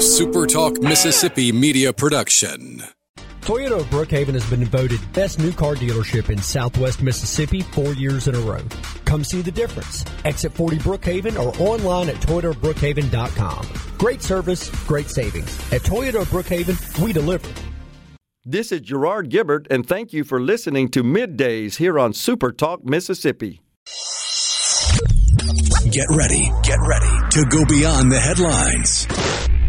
a SuperTalk Mississippi media production. Toyota of Brookhaven has been voted best new car dealership in southwest Mississippi four years in a row. Come see the difference. Exit 40 Brookhaven or online at toyotabrookhaven.com. Great service, great savings. At Toyota of Brookhaven, we deliver. This is Gerard Gibert, and thank you for listening to Middays here on Super Talk Mississippi. Get ready, get ready to go beyond the headlines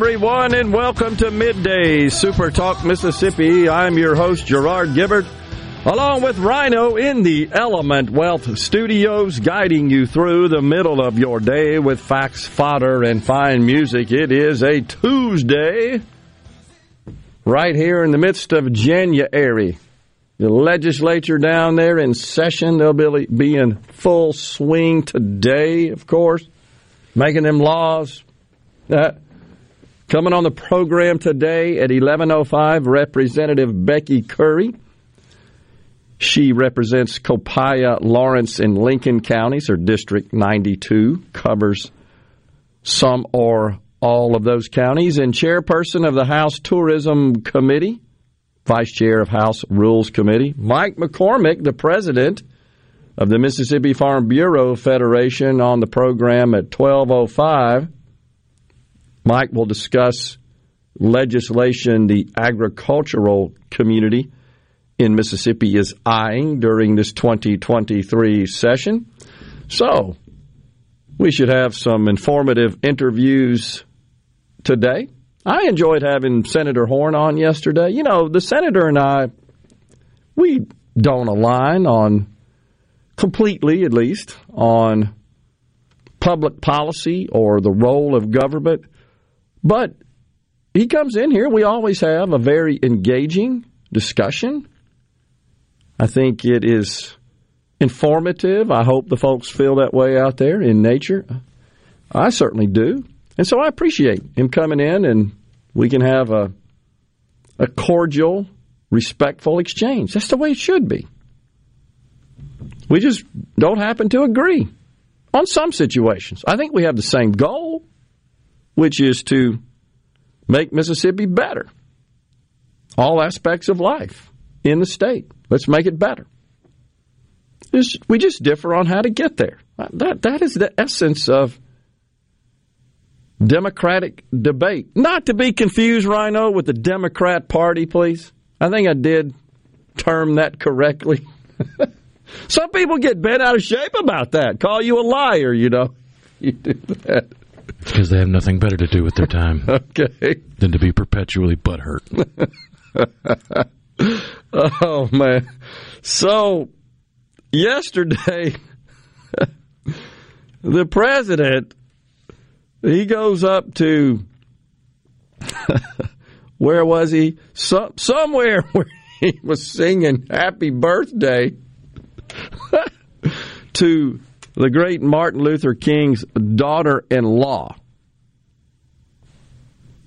Everyone, and welcome to Midday Super Talk Mississippi. I'm your host, Gerard Gibert, along with Rhino in the Element Wealth Studios, guiding you through the middle of your day with facts, fodder, and fine music. It is a Tuesday, right here in the midst of January. The legislature down there in session, they'll be in full swing today, of course, making them laws. Uh, Coming on the program today at 11:05, Representative Becky Currie. She represents Copiah, Lawrence, and Lincoln counties. Her district 92 covers some or all of those counties. And chairperson of the House Tourism Committee, vice chair of House Rules Committee, Mike McCormick, the president of the Mississippi Farm Bureau Federation, on the program at 12:05. Mike will discuss legislation the agricultural community in Mississippi is eyeing during this 2023 session. So, we should have some informative interviews today. I enjoyed having Senator Horhn on yesterday. You know, the senator and I, we don't align on completely, at least, on public policy or the role of government. But he comes in here. We always have a very engaging discussion. I think it is informative. I hope the folks feel that way out there in nature. I certainly do. And so I appreciate him coming in and we can have a, a cordial, respectful exchange. That's the way it should be. We just don't happen to agree on some situations. I think we have the same goal which is to make Mississippi better. All aspects of life in the state. Let's make it better. we just differ on how to get there. That, that is the essence of democratic debate. Not to be confused, Rhino, with the Democrat Party, please. I think I did term that correctly. Some people get bent out of shape about that. Call you a liar, you know. You do that. Because they have nothing better to do with their time. okay. Than to be perpetually butthurt. oh, man. So, yesterday, the president, he goes up to, where was he? So, somewhere where he was singing happy birthday to the great Martin Luther King's daughter in law.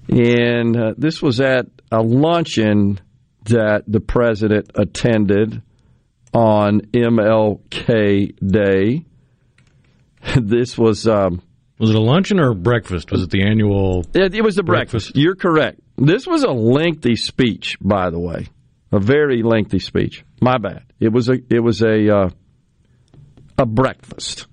And uh, this was at a luncheon that the president attended on MLK Day. This was. Um, was it a luncheon or a breakfast? Was it the annual? It, it was the breakfast. breakfast. You're correct. This was a lengthy speech, by the way, a very lengthy speech. My bad. It was a it was a uh, a breakfast.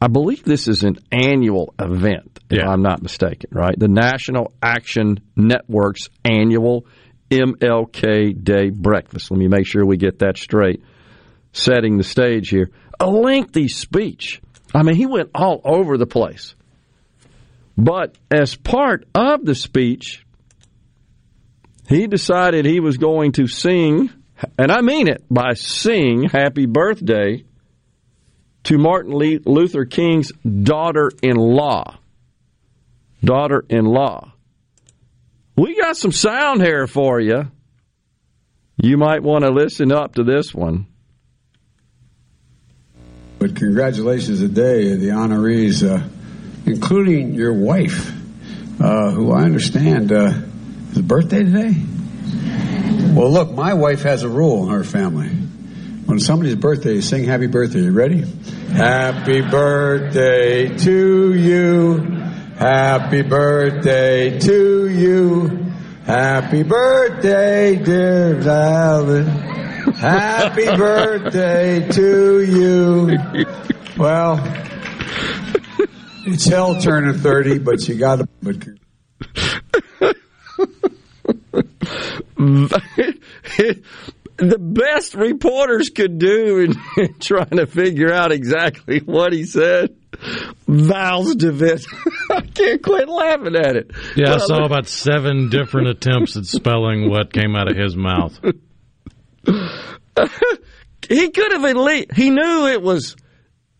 I believe this is an annual event, if yeah. I'm not mistaken, right? The National Action Network's annual MLK Day breakfast. Let me make sure we get that straight. Setting the stage here. A lengthy speech. I mean, he went all over the place. But as part of the speech, he decided he was going to sing, and I mean it by sing Happy Birthday to Martin Luther King's daughter in law. Daughter in law. We got some sound here for you. You might want to listen up to this one. But congratulations today, the honorees, uh, including your wife, uh, who I understand uh, is birthday today. Well, look, my wife has a rule in her family. When somebody's birthday, sing happy birthday. You ready? Happy birthday to you. Happy birthday to you. Happy birthday, dear Alvin. Happy birthday to you. Well, it's hell turning 30, but you got to. the best reporters could do in, in, trying to figure out exactly what he said. Vows David. I can't quit laughing at it. Yeah, I saw about seven different attempts at spelling what came out of his mouth. he could have at least, he knew it was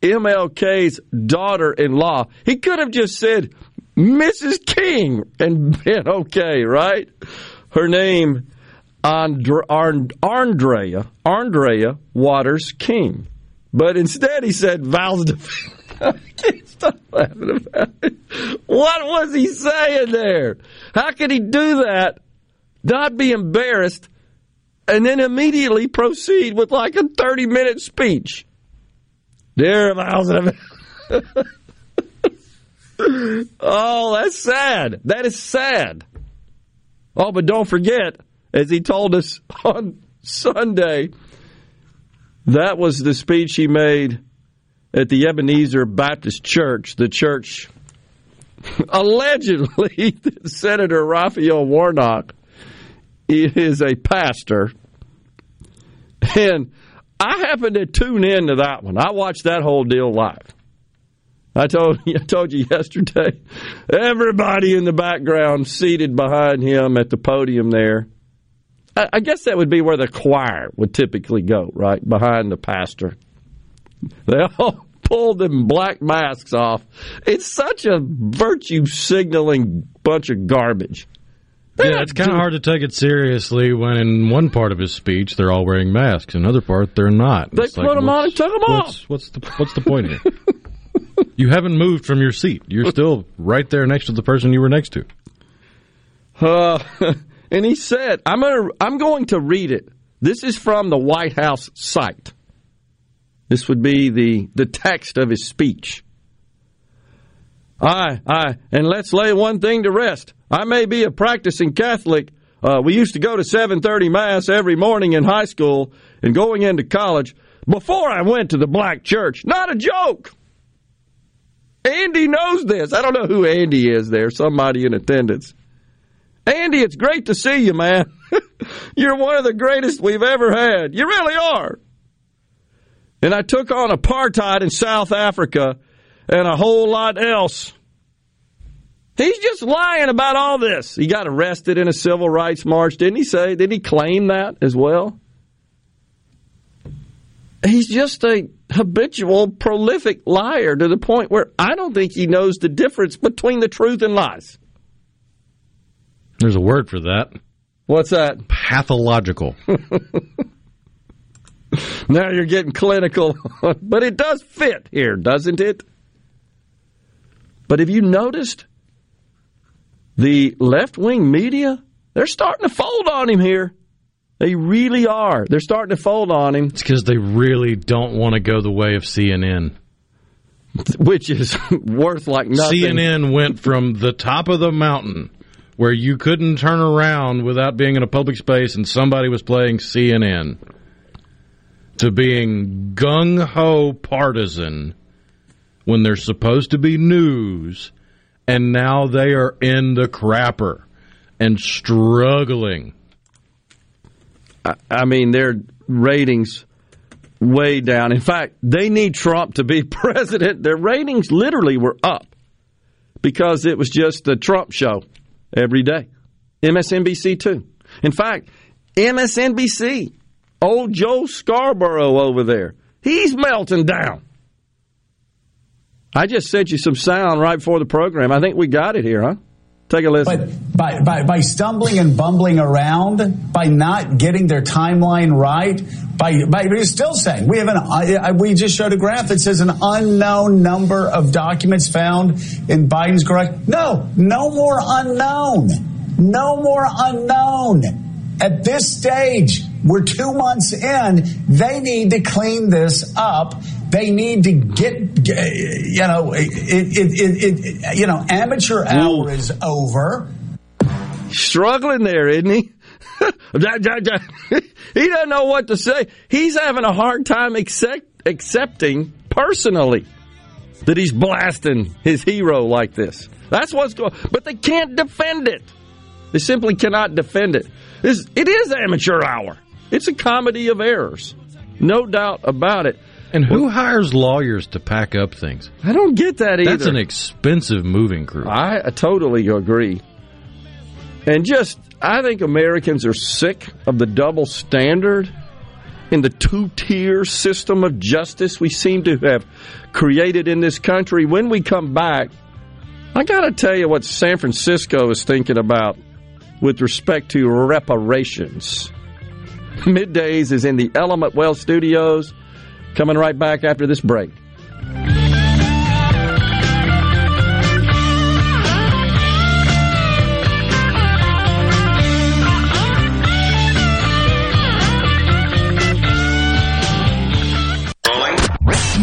MLK's daughter in law. He could have just said Mrs. King and been okay, right? Her name Andrea, Andrea, Waters King. But instead he said Val's I can't stop laughing about it. What was he saying there? How could he do that, not be embarrassed, and then immediately proceed with like a 30 minute speech? Dear Val's Oh, that's sad. That is sad. Oh, but don't forget, as he told us on Sunday, that was the speech he made at the Ebenezer Baptist Church, the church allegedly Senator Raphael Warnock is a pastor. And I happened to tune in to that one. I watched that whole deal live. I told I told you yesterday. Everybody in the background seated behind him at the podium there. I, guess that would be where the choir would typically go, right behind the pastor. They all pulled them black masks off. It's such a virtue signaling bunch of garbage. They're yeah, it's kind of hard to take it seriously when in one part of his speech they're all wearing masks, in another part they're not. They it's put like, them on and took them off. What's, what's the what's the point here? you haven't moved from your seat. You're still right there next to the person you were next to. Uh, and he said, "I'm gonna, I'm going to read it. This is from the White House site. This would be the the text of his speech." Aye, aye, and let's lay one thing to rest. I may be a practicing Catholic. Uh, we used to go to 7:30 mass every morning in high school and going into college before I went to the black church. Not a joke. Andy knows this. I don't know who Andy is there, somebody in attendance. Andy, it's great to see you, man. You're one of the greatest we've ever had. You really are. And I took on apartheid in South Africa and a whole lot else. He's just lying about all this. He got arrested in a civil rights march, didn't he say? Didn't he claim that as well? He's just a habitual, prolific liar to the point where I don't think he knows the difference between the truth and lies. There's a word for that. What's that? Pathological. now you're getting clinical, but it does fit here, doesn't it? But have you noticed the left wing media? They're starting to fold on him here. They really are. They're starting to fold on him. It's because they really don't want to go the way of CNN. Which is worth like nothing. CNN went from the top of the mountain where you couldn't turn around without being in a public space and somebody was playing CNN to being gung ho partisan when there's supposed to be news, and now they are in the crapper and struggling I mean, their ratings way down. In fact, they need Trump to be president. Their ratings literally were up because it was just the Trump show every day. MSNBC too. In fact, MSNBC, old Joe Scarborough over there, he's melting down. I just sent you some sound right before the program. I think we got it here, huh? Take a listen. But by, by, by stumbling and bumbling around, by not getting their timeline right, by, by you're still saying we have an we just showed a graph that says an unknown number of documents found in Biden's correct. No, no more unknown. No more unknown. At this stage, we're two months in. They need to clean this up. They need to get, you know, it, it, it, you know, amateur hour is over. Struggling there, isn't he? he doesn't know what to say. He's having a hard time accept, accepting personally that he's blasting his hero like this. That's what's going. But they can't defend it. They simply cannot defend it. It is amateur hour. It's a comedy of errors, no doubt about it. And who hires lawyers to pack up things? I don't get that either. That's an expensive moving crew. I, totally agree. And just, I think Americans are sick of the double standard in the two tier system of justice we seem to have created in this country. When we come back, I got to tell you what San Francisco is thinking about with respect to reparations. Middays is in the Element Wealth Studios. Coming right back after this break.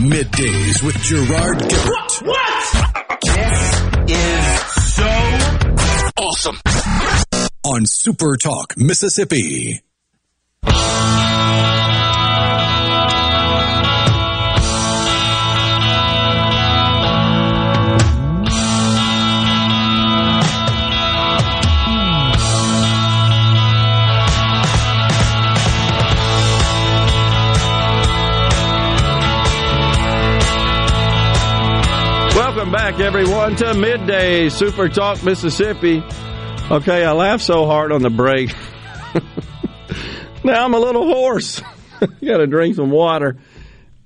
Middays with Gerard Gibert. What? what? This is so awesome. On Super Talk, Mississippi. Back, everyone, to Midday Super Talk Mississippi. Okay, I laughed so hard on the break. now I'm a little hoarse. got to drink some water.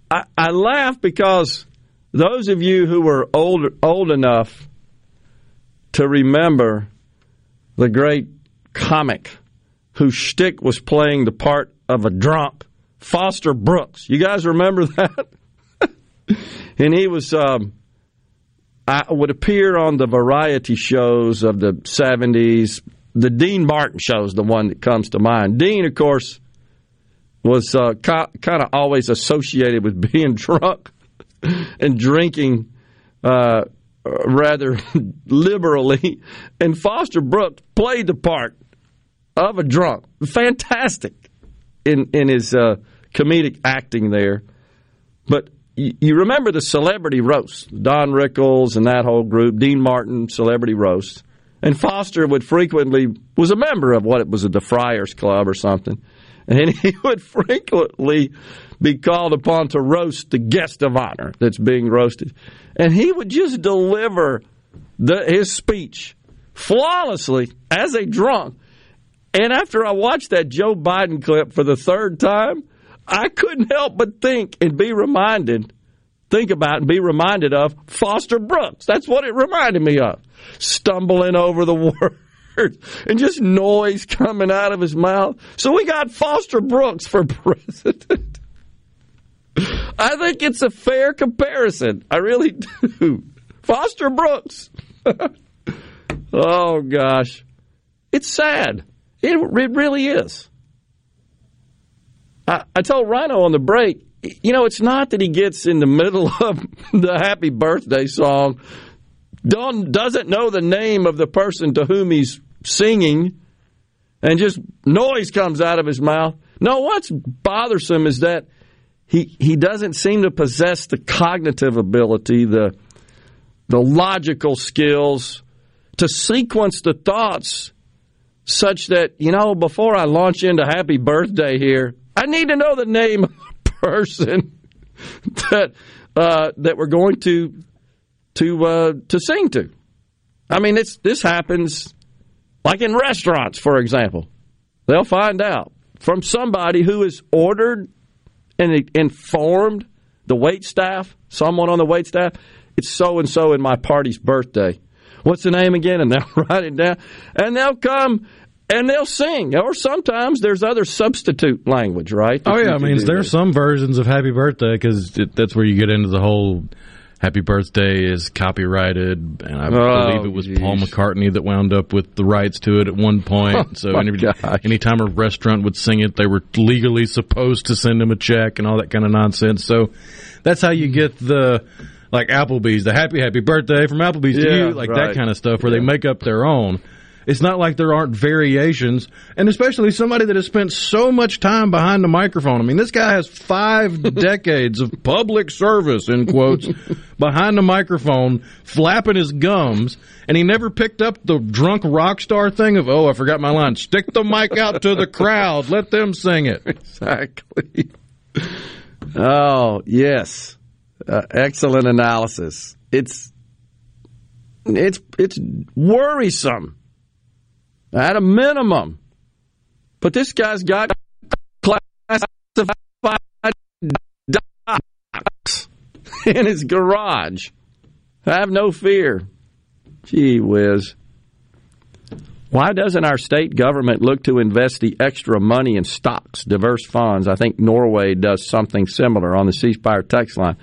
I, I laugh because those of you who were old old enough to remember the great comic whose shtick was playing the part of a drunk, Foster Brooks. You guys remember that? and he was. Um, I would appear on the variety shows of the 70s. The Dean Martin show is the one that comes to mind. Dean, of course, was uh, kind of always associated with being drunk and drinking uh, rather liberally. And Foster Brooks played the part of a drunk. Fantastic in, in his uh, comedic acting there. But you remember the celebrity roast, Don Rickles and that whole group, Dean Martin celebrity roast, and Foster would frequently was a member of what it was a the Friars Club or something, and he would frequently be called upon to roast the guest of honor that's being roasted, and he would just deliver the, his speech flawlessly as a drunk. And after I watched that Joe Biden clip for the third time, I couldn't help but think and be reminded, think about and be reminded of Foster Brooks. That's what it reminded me of. Stumbling over the words and just noise coming out of his mouth. So we got Foster Brooks for president. I think it's a fair comparison. I really do. Foster Brooks. oh, gosh. It's sad. It, it really is. I, I told Rhino on the break, you know, it's not that he gets in the middle of the happy birthday song, Don doesn't know the name of the person to whom he's singing, and just noise comes out of his mouth. No, what's bothersome is that he he doesn't seem to possess the cognitive ability, the the logical skills to sequence the thoughts such that, you know, before I launch into happy birthday here, I need to know the name of the person that uh, that we're going to to uh, to sing to. I mean, it's this happens like in restaurants, for example. They'll find out from somebody who has ordered and informed the wait staff, someone on the wait staff. it's so and so in my party's birthday. What's the name again? And they'll write it down. And they'll come and they'll sing. Or sometimes there's other substitute language, right? Oh yeah, I mean there's there. some versions of Happy Birthday because that's where you get into the whole Happy Birthday is copyrighted, and I Oh, believe it was Paul. McCartney that wound up with the rights to it at one point. Oh, so Oh, my any, anytime a restaurant would sing it, they were legally supposed to send him a check and all that kind of nonsense. So that's how you get the like Applebee's, the Happy Happy Birthday from Applebee's to you, like right. that kind of stuff, where they make up their own. It's not like there aren't variations, and especially somebody that has spent so much time behind the microphone. I mean, this guy has five decades of public service, in quotes, behind the microphone, flapping his gums, and he never picked up the drunk rock star thing of, oh, I forgot my line. Stick the mic out to the crowd, let them sing it. Exactly. Oh, yes. Uh, excellent analysis. It's it's it's worrisome at a minimum. But this guy's got classified docs in his garage. Have no fear. Gee whiz. Why doesn't our state government look to invest the extra money in stocks, diverse funds? I think Norway does something similar on the C Spire text line.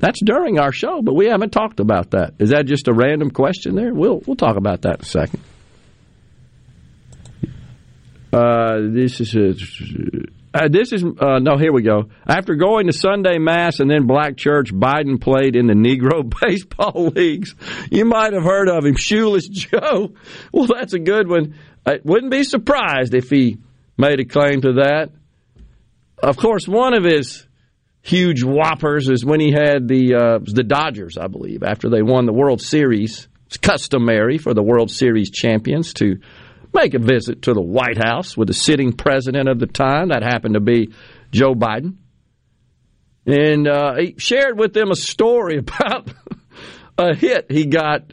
That's during our show, but we haven't talked about that. Is that just a random question there? We'll we'll talk about that in a second. Uh, this is a, uh, this is uh, no. Here we go. After going to Sunday mass and then black church, Biden played in the Negro baseball leagues. You might have heard of him, Shoeless Joe. Well, that's a good one. I wouldn't be surprised if he made a claim to that. Of course, one of his huge whoppers is when he had the uh, the Dodgers, I believe, after they won the World Series. It's customary for the World Series champions to make a visit to the White House with the sitting president of the time. That happened to be Joe Biden. And uh, he shared with them a story about a hit he got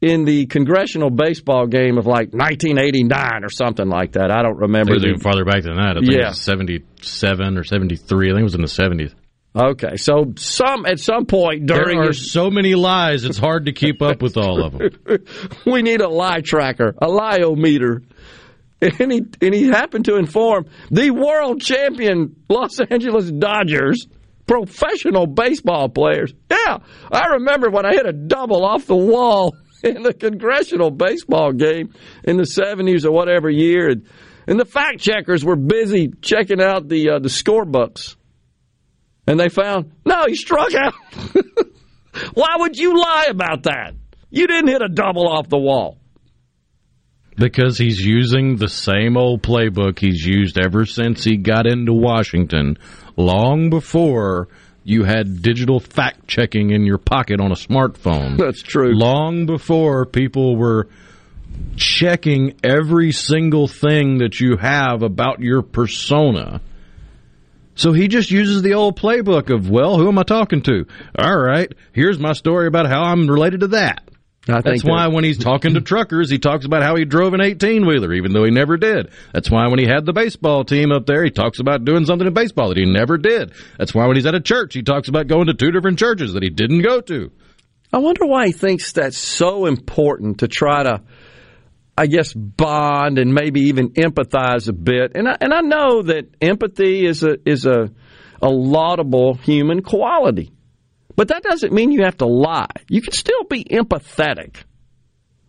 in the congressional baseball game of like 1989 or something like that. I don't It remember. was the- even farther back than that. I think Yeah. it was 77 or 73. I think it was in the 70s. Okay, so some at some point during There are so many lies, it's hard to keep up with all of them. we need a lie tracker, a liometer. And he, and he happened to inform the world champion Los Angeles Dodgers professional baseball players. Yeah, I remember when I hit a double off the wall in the congressional baseball game in the 70s or whatever year. And, and the fact checkers were busy checking out the, uh, the scorebooks. And they found, no, he struck out. Why would you lie about that? You didn't hit a double off the wall. Because he's using the same old playbook he's used ever since he got into Washington, long before you had digital fact checking in your pocket on a smartphone. That's true. Long before people were checking every single thing that you have about your persona. So he just uses the old playbook of, well, who am I talking to? All right, here's my story about how I'm related to that. I That's why when he's talking to truckers, he talks about how he drove an 18 wheeler, even though he never did. That's why when he had the baseball team up there, he talks about doing something in baseball that he never did. That's why when he's at a church, he talks about going to two different churches that he didn't go to. I wonder why he thinks that's so important to try to, I guess, bond and maybe even empathize a bit. And I, and I know that empathy is a is a a laudable human quality, but that doesn't mean you have to lie. You can still be empathetic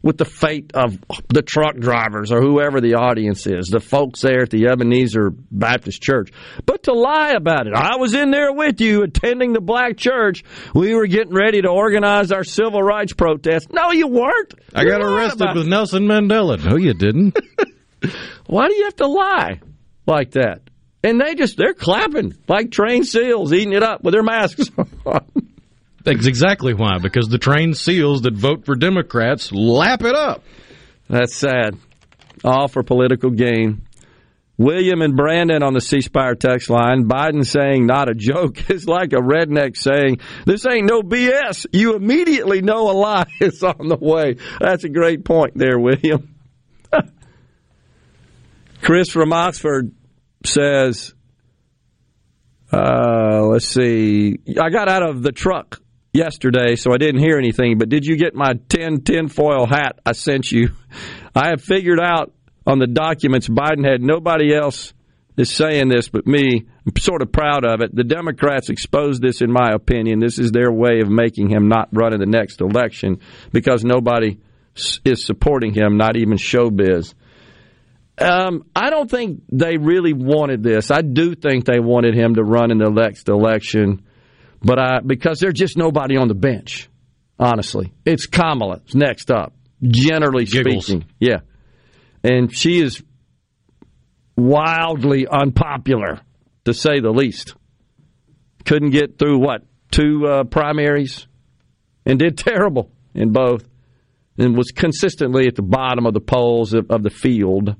with the fate of the truck drivers or whoever the audience is, the folks there at the Ebenezer Baptist Church. But to lie about it, I was in there with you attending the black church. We were getting ready to organize our civil rights protest. No, you weren't. I You got arrested with it. Nelson Mandela. No, you didn't. Why do you have to lie like that? And they just, they're clapping like trained seals, eating it up with their masks on. That's exactly why, because the trained seals that vote for Democrats lap it up. That's sad. All for political gain. William and Brandon on the C Spire text line. Biden saying not a joke is like a redneck saying, This ain't no BS. You immediately know a lie is on the way. That's a great point there, William. Chris from Oxford says, uh, let's see. I got out of the truck yesterday, so I didn't hear anything. But did you get my 10 tinfoil hat I sent you? I have figured out on the documents Biden had nobody else is saying this but me. I'm sort of proud of it. The Democrats exposed this, in my opinion. This is their way of making him not run in the next election because nobody is supporting him, not even showbiz. Um, I don't think they really wanted this. I do think they wanted him to run in the next election, but I because there's just nobody on the bench. Honestly, it's Kamala next up. Generally Giggles. speaking, yeah, and she is wildly unpopular, to say the least. Couldn't get through what two uh, primaries, and did terrible in both, and was consistently at the bottom of the polls of, of the field.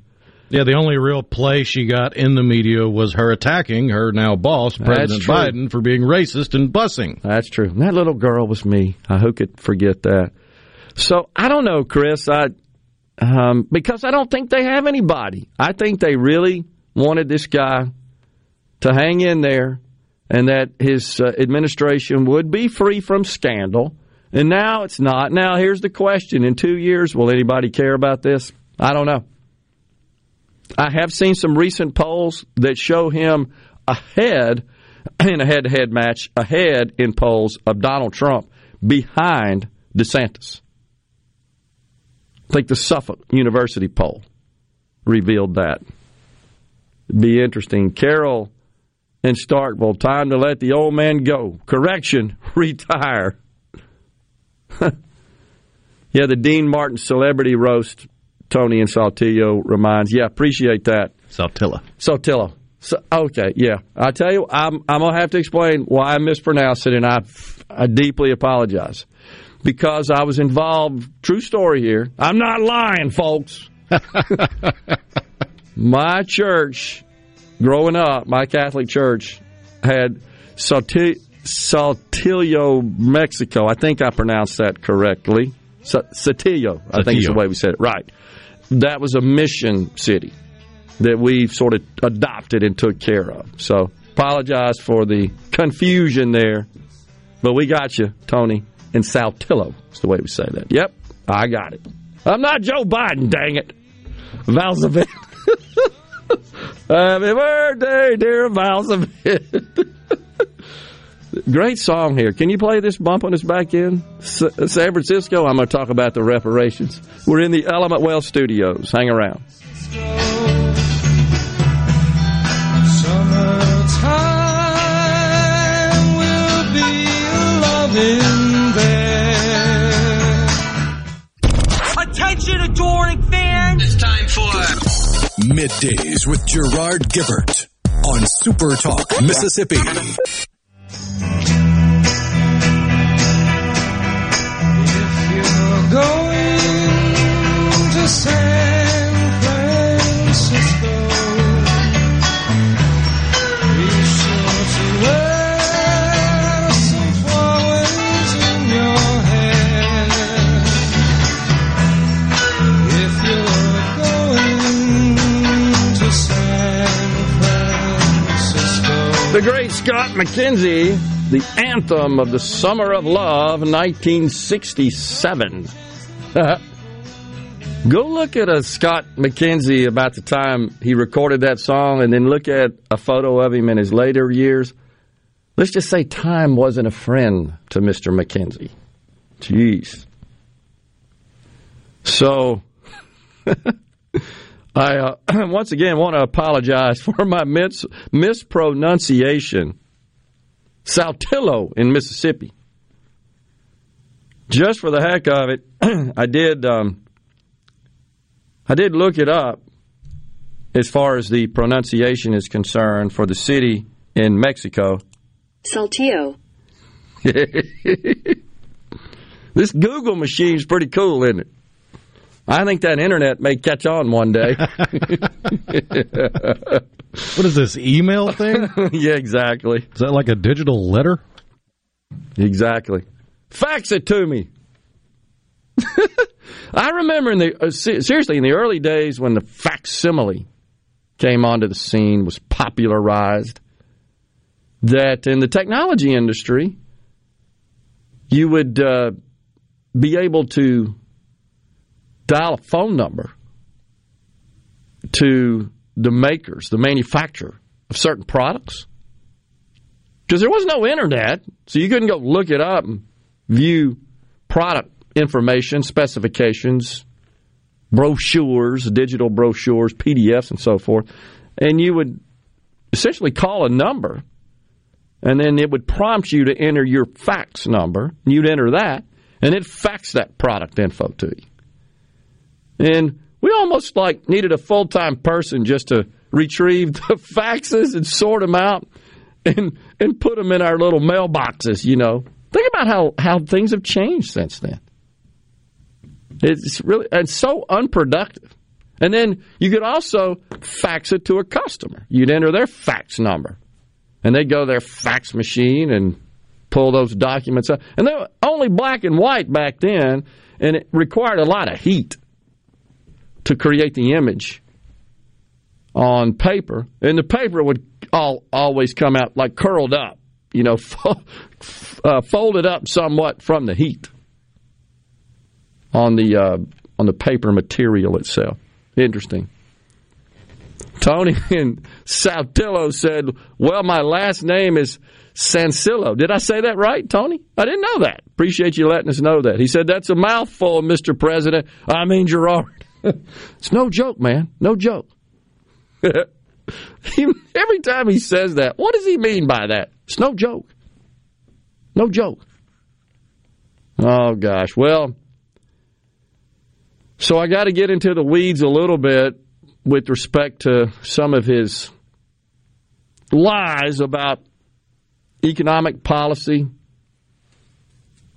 Yeah, the only real play she got in the media was her attacking her now boss, President. Biden, for being racist and busing. That's true. That little girl was me. I who could forget that. So I don't know, Chris. I um, because I don't think they have anybody. I think they really wanted this guy to hang in there, and that his uh, administration would be free from scandal. And now it's not. Now here's the question: In two years, will anybody care about this? I don't know. I have seen some recent polls that show him ahead in a head to head match, ahead in polls of Donald Trump behind DeSantis. I think the Suffolk University poll revealed that. It'd be interesting. Carol in Starkville, time to let the old man go. Correction, retire. yeah, the Dean Martin celebrity roast Tony and Saltillo reminds. Yeah, appreciate that. Saltillo. Saltillo. So, okay, yeah. I tell you, I'm I'm gonna have to explain why I mispronounced it, and I I deeply apologize because I was involved. True story here. I'm not lying, folks. my church, growing up, my Catholic church had Saltillo, Mexico. I think I pronounced that correctly. Sa- Satillo, I think is the way we said it. Right. That was a mission city that we sort of adopted and took care of. So apologize for the confusion there, but we got you, Tony, in Saltillo. Is the way we say that. Yep, I got it. I'm not Joe Biden, dang it. Valsavit. Happy birthday, dear Valsavit. Great song here. Can you play this bump on us back in? S- San Francisco, I'm going to talk about the reparations. We're in the Element Wealth studios. Hang around. Summertime will be loving there. Attention, adoring fans! It's time for Middays with Gerard Gibert on Super Talk, Mississippi. Scott McKenzie, the anthem of the Summer of Love, 1967. Go look at a Scott McKenzie about the time he recorded that song and then look at a photo of him in his later years. Let's just say time wasn't a friend to Mr. McKenzie. Jeez. So, I uh, once again want to apologize for my mis- mispronunciation. Saltillo in Mississippi. Just for the heck of it, I did. Um, I did look it up as far as the pronunciation is concerned for the city in Mexico. Saltillo. This Google machine is pretty cool, isn't it? I think that internet may catch on one day. What is this email thing? yeah, exactly. Is that like a digital letter? Exactly. Fax it to me. I remember in the uh, se- seriously in the early days when the facsimile came onto the scene was popularized that in the technology industry you would uh, be able to dial a phone number to the makers, the manufacturer of certain products. Because there was no internet, so you couldn't go look it up and view product information, specifications, brochures, digital brochures, PDFs, and so forth. And you would essentially call a number, and then it would prompt you to enter your fax number. You'd enter that, and it faxed that product info to you. And we almost like needed a full time person just to retrieve the faxes and sort them out and and put them in our little mailboxes. You know, think about how how things have changed since then. It's really and so unproductive. And then you could also fax it to a customer. You'd enter their fax number, and they'd go to their fax machine and pull those documents up. And they were only black and white back then, and it required a lot of heat to create the image on paper. And the paper would all always come out like curled up, you know, uh, folded up somewhat from the heat on the uh, on the paper material itself. Interesting. Tony in Saltillo said, "Well, my last name is Sansillo. Did I say that right, Tony? I didn't know that. Appreciate you letting us know that." He said, "That's a mouthful, Mr. President. I mean Gerard. it's no joke, man. No joke." every time he says that, what does he mean by that? It's no joke. No joke. Oh gosh. Well, so I got to get into the weeds a little bit with respect to some of his lies about economic policy,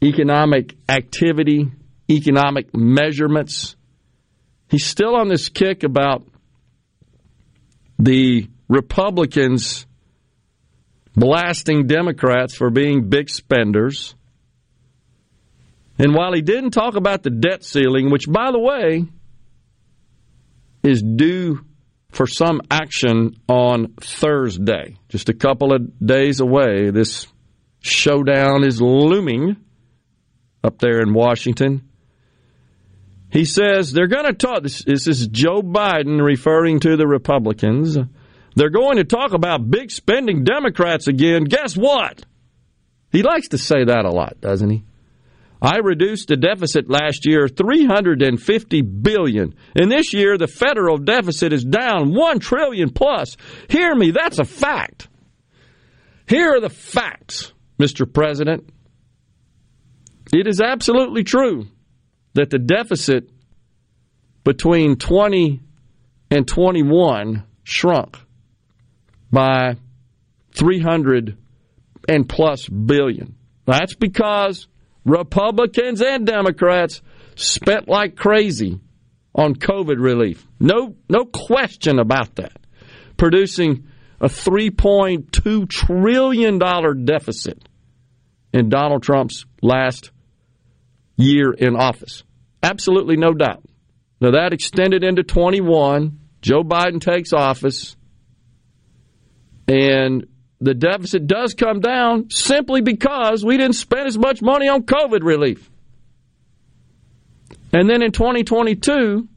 economic activity, economic measurements. He's still on this kick about the Republicans blasting Democrats for being big spenders. And while he didn't talk about the debt ceiling, which, by the way, is due for some action on Thursday, just a couple of days away, this showdown is looming up there in Washington. He says they're going to talk. This, is Joe Biden referring to the Republicans. They're going to talk about big spending Democrats again. Guess what? He likes to say that a lot, doesn't he? I reduced the deficit last year 350 billion. And this year the federal deficit is down 1 trillion plus. Hear me, that's a fact. Here are the facts, Mr. President. It is absolutely true that the deficit between 20 and 21 shrunk by 300 and plus billion. That's because Republicans and Democrats spent like crazy on COVID relief. No, no question about that. Producing a $3.2 trillion deficit in Donald Trump's last year in office. Absolutely no doubt. Now, that extended into 21. Joe Biden takes office. And the deficit does come down simply because we didn't spend as much money on COVID relief. And then in 2022,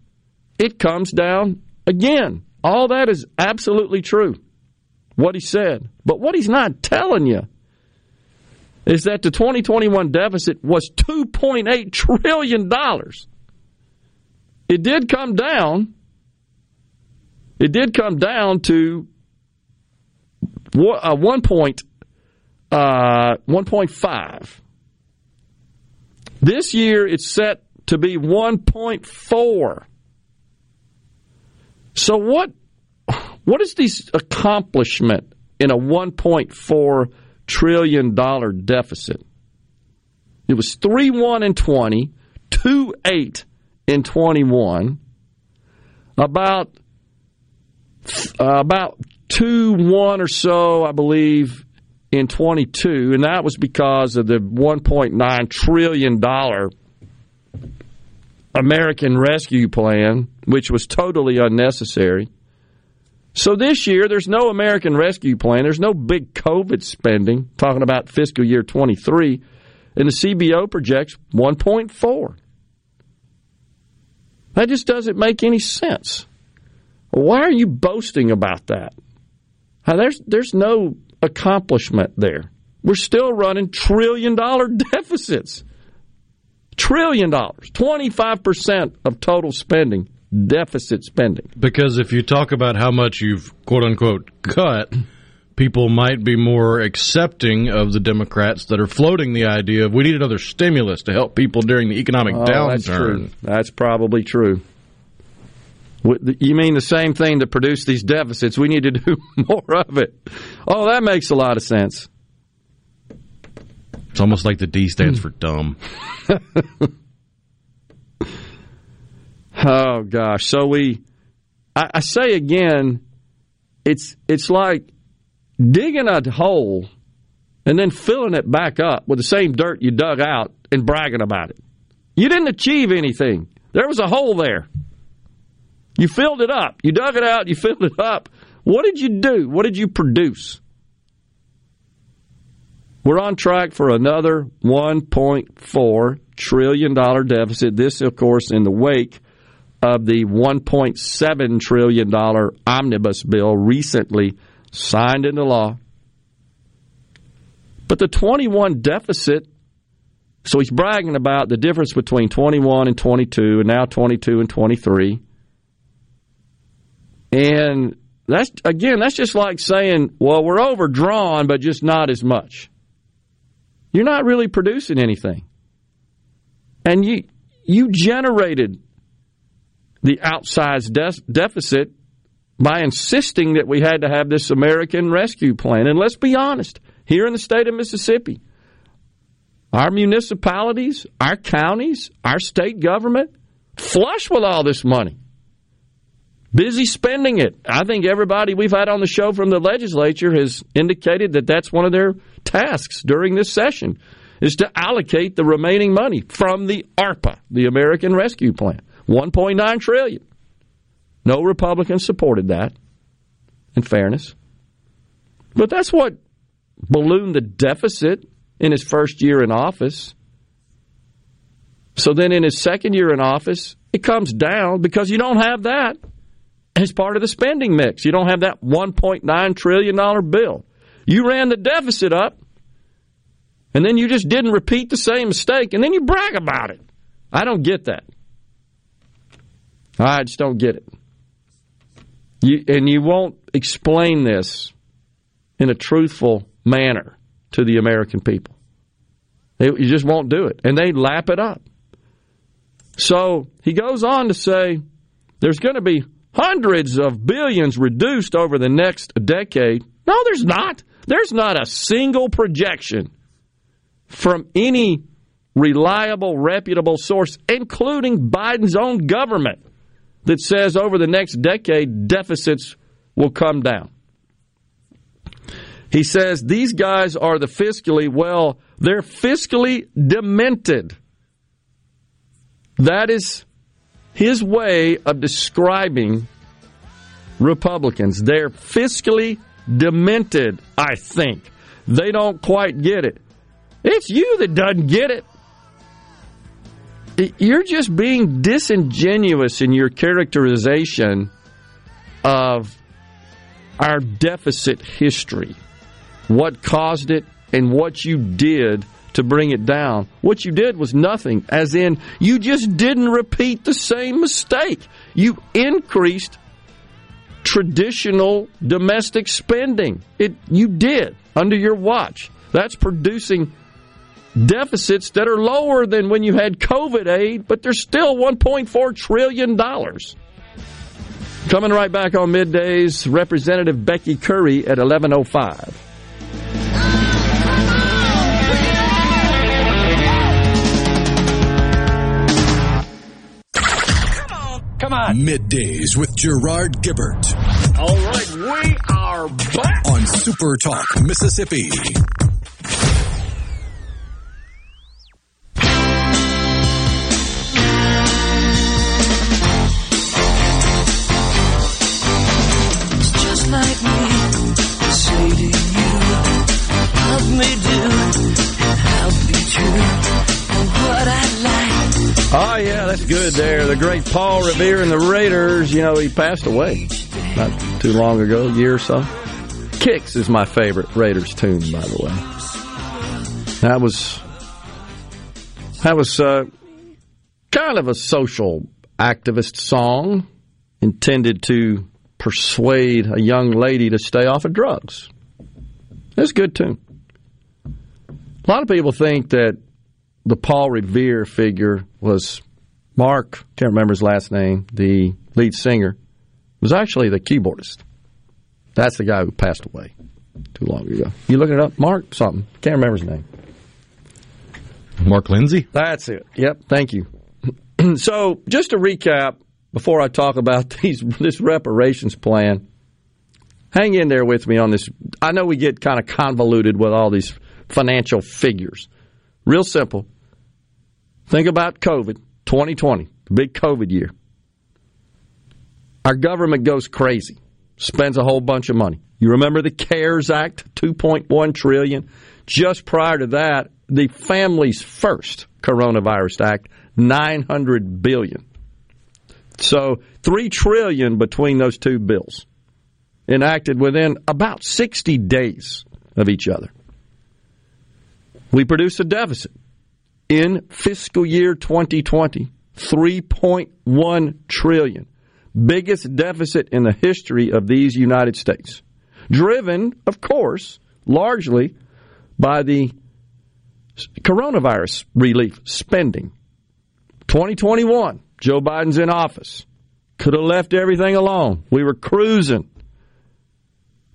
it comes down again. All that is absolutely true, what he said. But what he's not telling you is that the 2021 deficit was $2.8 trillion. It did come down. It did come down to uh, 1 point, uh, 1.5. This year it's set to be 1.4. So what what is the accomplishment in a 1.4 trillion dollar deficit? It was 3 1 in 20, 2 8 in 21, about uh, about two one or so, I believe, in 22, and that was because of the 1.9 trillion dollar American Rescue Plan, which was totally unnecessary. So this year, there's no American Rescue Plan. There's no big COVID spending, talking about fiscal year 23. and the CBO projects 1.4. That just doesn't make any sense. Why are you boasting about that? Now, there's there's no accomplishment there. We're still running trillion dollar deficits. Trillion dollars, 25% of total spending, deficit spending. Because if you talk about how much you've quote unquote cut, people might be more accepting of the Democrats that are floating the idea of we need another stimulus to help people during the economic Oh, that's true. downturn. That's probably true. You mean the same thing to produce these deficits? We need to do more of it. Oh, that makes a lot of sense. It's almost like the D stands for dumb. Oh gosh. So we I, I say again, it's it's like digging a hole and then filling it back up with the same dirt you dug out and bragging about it. You didn't achieve anything. There was a hole there. You filled it up. You dug it out, you filled it up. What did you do? What did you produce? We're on track for another $1.4 trillion deficit. This, of course, in the wake of the $1.7 trillion omnibus bill recently signed into law. But the 21 deficit, so he's bragging about the difference between 21 and 22, and now 22 and 23. And that's, again, that's just like saying, well, we're overdrawn, but just not as much. You're not really producing anything. And you, you generated the outsized de- deficit by insisting that we had to have this American Rescue Plan. And let's be honest, here in the state of Mississippi, our municipalities, our counties, our state government, flush with all this money. Busy spending it. I think everybody we've had on the show from the legislature has indicated that that's one of their tasks during this session is to allocate the remaining money from the ARPA, the American Rescue Plan. 1.9 trillion. No Republicans supported that, in fairness. But that's what ballooned the deficit in his first year in office. So then in his second year in office, it comes down because you don't have that as part of the spending mix. You don't have that $1.9 trillion bill. You ran the deficit up, and then you just didn't repeat the same mistake, and then you brag about it. I don't get that. I just don't get it. You, and you won't explain this in a truthful manner to the American people. You just won't do it. And they lap it up. So he goes on to say there's going to be hundreds of billions reduced over the next decade. No, there's not. There's not a single projection from any reliable, reputable source, including Biden's own government, that says over the next decade deficits will come down. He says these guys are the fiscally, well, they're fiscally demented. That is his way of describing Republicans. They're fiscally demented, I think. They don't quite get it. It's you that doesn't get it. You're just being disingenuous in your characterization of our deficit history, what caused it, and what you did to bring it down. What you did was nothing, as in, you just didn't repeat the same mistake. You increased traditional domestic spending. It you did under your watch. That's producing deficits that are lower than when you had COVID aid, but they're still 1.4 trillion dollars. Coming right back on middays, Representative Becky Currie at 11:05. Come on. Middays with Gerard Gibert All right, we are back. on Super Talk, Mississippi. Good there. The great Paul Revere and the Raiders. You know, he passed away not too long ago, a year or so. Kicks is my favorite Raiders tune, by the way. That was that was uh, kind of a social activist song intended to persuade a young lady to stay off of drugs. It's a good tune. A lot of people think that the Paul Revere figure was Mark, can't remember his last name, the lead singer, was actually the keyboardist. That's the guy who passed away too long ago. You looking it up? Mark something. Can't remember his name. Mark Lindsay? That's it. Yep, thank you. so, just to recap before I talk about these this reparations plan, hang in there with me on this. I know we get kind of convoluted with all these financial figures. Real simple. Think about COVID 2020, the big COVID year. Our government goes crazy, spends a whole bunch of money. You remember the CARES Act, 2.1 trillion. Just prior to that, the Families First Coronavirus Act, 900 billion. So, 3 trillion between those two bills enacted within about 60 days of each other. We produce a deficit in fiscal year 2020, 3.1 trillion. Biggest deficit in the history of these United States. Driven, of course, largely by the coronavirus relief spending. 2021, Joe Biden's in office. Could have left everything alone. We were cruising.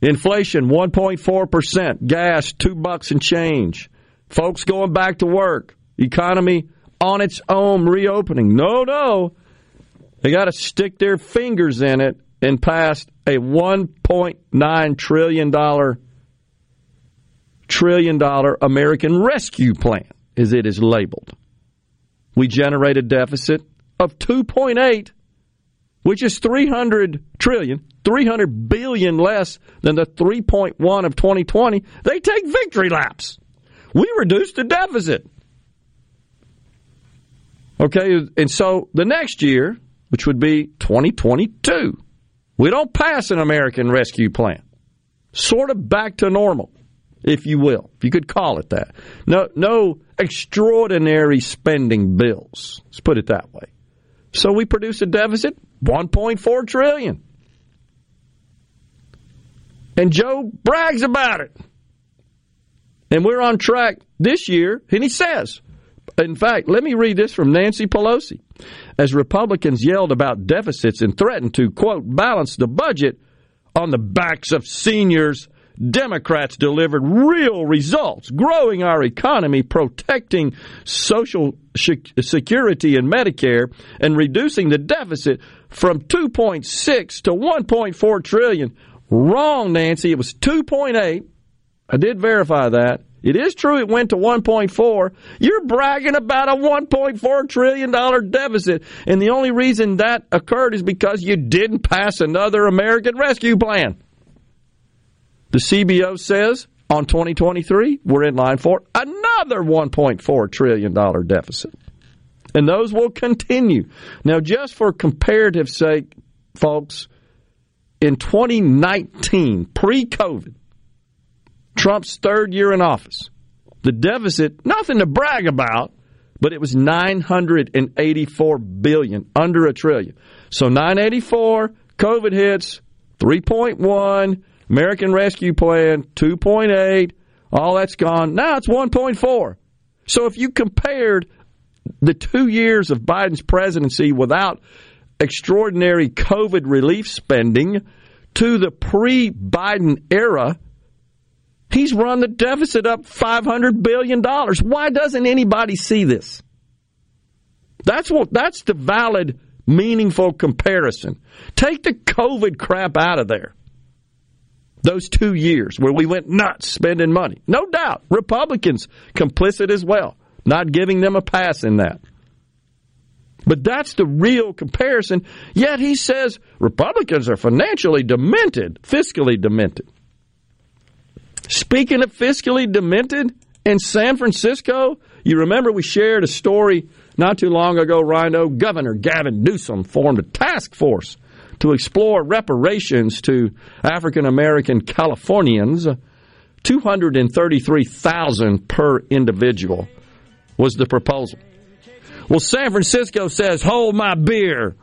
Inflation 1.4%, gas 2 bucks and change. Folks going back to work. Economy on its own reopening. No, no. They got to stick their fingers in it and pass a 1.9 trillion dollar trillion dollar American Rescue Plan, as it is labeled. We generate a deficit of 2.8, which is 300 trillion, 300 billion less than the 3.1 of 2020. They take victory laps. We reduced the deficit. Okay, and so the next year, which would be 2022, we don't pass an American Rescue Plan. Sort of back to normal, if you will, if you could call it that. No, no extraordinary spending bills. Let's put it that way. So we produce a deficit 1.4 trillion. And Joe brags about it. And we're on track this year, and he says, in fact, let me read this from Nancy Pelosi. As Republicans yelled about deficits and threatened to, quote, balance the budget on the backs of seniors, Democrats delivered real results, growing our economy, protecting social security and Medicare, and reducing the deficit from 2.6 to 1.4 trillion. Wrong, Nancy. It was 2.8. I did verify that. It is true it went to 1.4. You're bragging about a 1.4 trillion dollar deficit, and the only reason that occurred is because you didn't pass another American Rescue Plan. The CBO says on 2023 we're in line for another 1.4 trillion dollar deficit. And those will continue. Now just for comparative sake, folks, in 2019, pre-COVID, Trump's third year in office. The deficit, nothing to brag about, but it was 984 billion, under a trillion. So 984, COVID hits, 3.1, American Rescue Plan, 2.8, all that's gone. Now it's 1.4. So if you compared the two years of Biden's presidency without extraordinary COVID relief spending to the pre Biden era, He's run the deficit up $500 billion. Why doesn't anybody see this? That's what, that's the valid, meaningful comparison. Take the COVID crap out of there. Those two years where we went nuts spending money. No doubt. Republicans complicit as well. Not giving them a pass in that. But that's the real comparison. Yet he says Republicans are financially demented, fiscally demented. Speaking of fiscally demented, in San Francisco, You remember we shared a story not too long ago, Rhino. Governor Gavin Newsom formed a task force to explore reparations to African American Californians. 233,000 per individual was the proposal. Well, San Francisco says, hold my beer.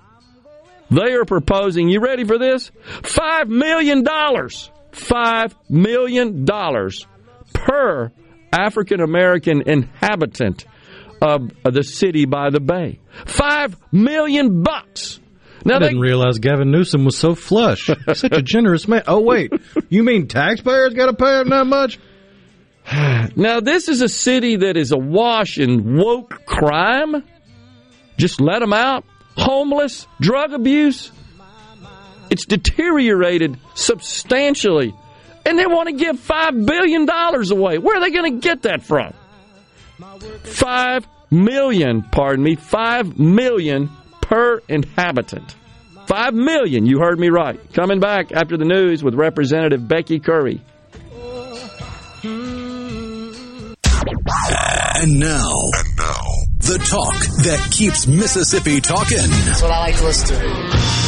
They are proposing, you ready for this? $5 million. $5 million per African American inhabitant of the city by the bay. Five million bucks. Now I didn't they, realize Gavin Newsom was so flush. Such a generous man. Oh wait, you mean taxpayers got to pay him that much? Now this is a city that is awash in woke crime. Just let them out. Homeless, drug abuse. It's deteriorated substantially and they want to give $5 billion away. Where are they going to get that from? Five million, pardon me, five million per inhabitant. Five million, you heard me right. Coming back after the news with Representative Becky Currie. And now, and now, the talk that keeps Mississippi talking. That's what I like to listen to.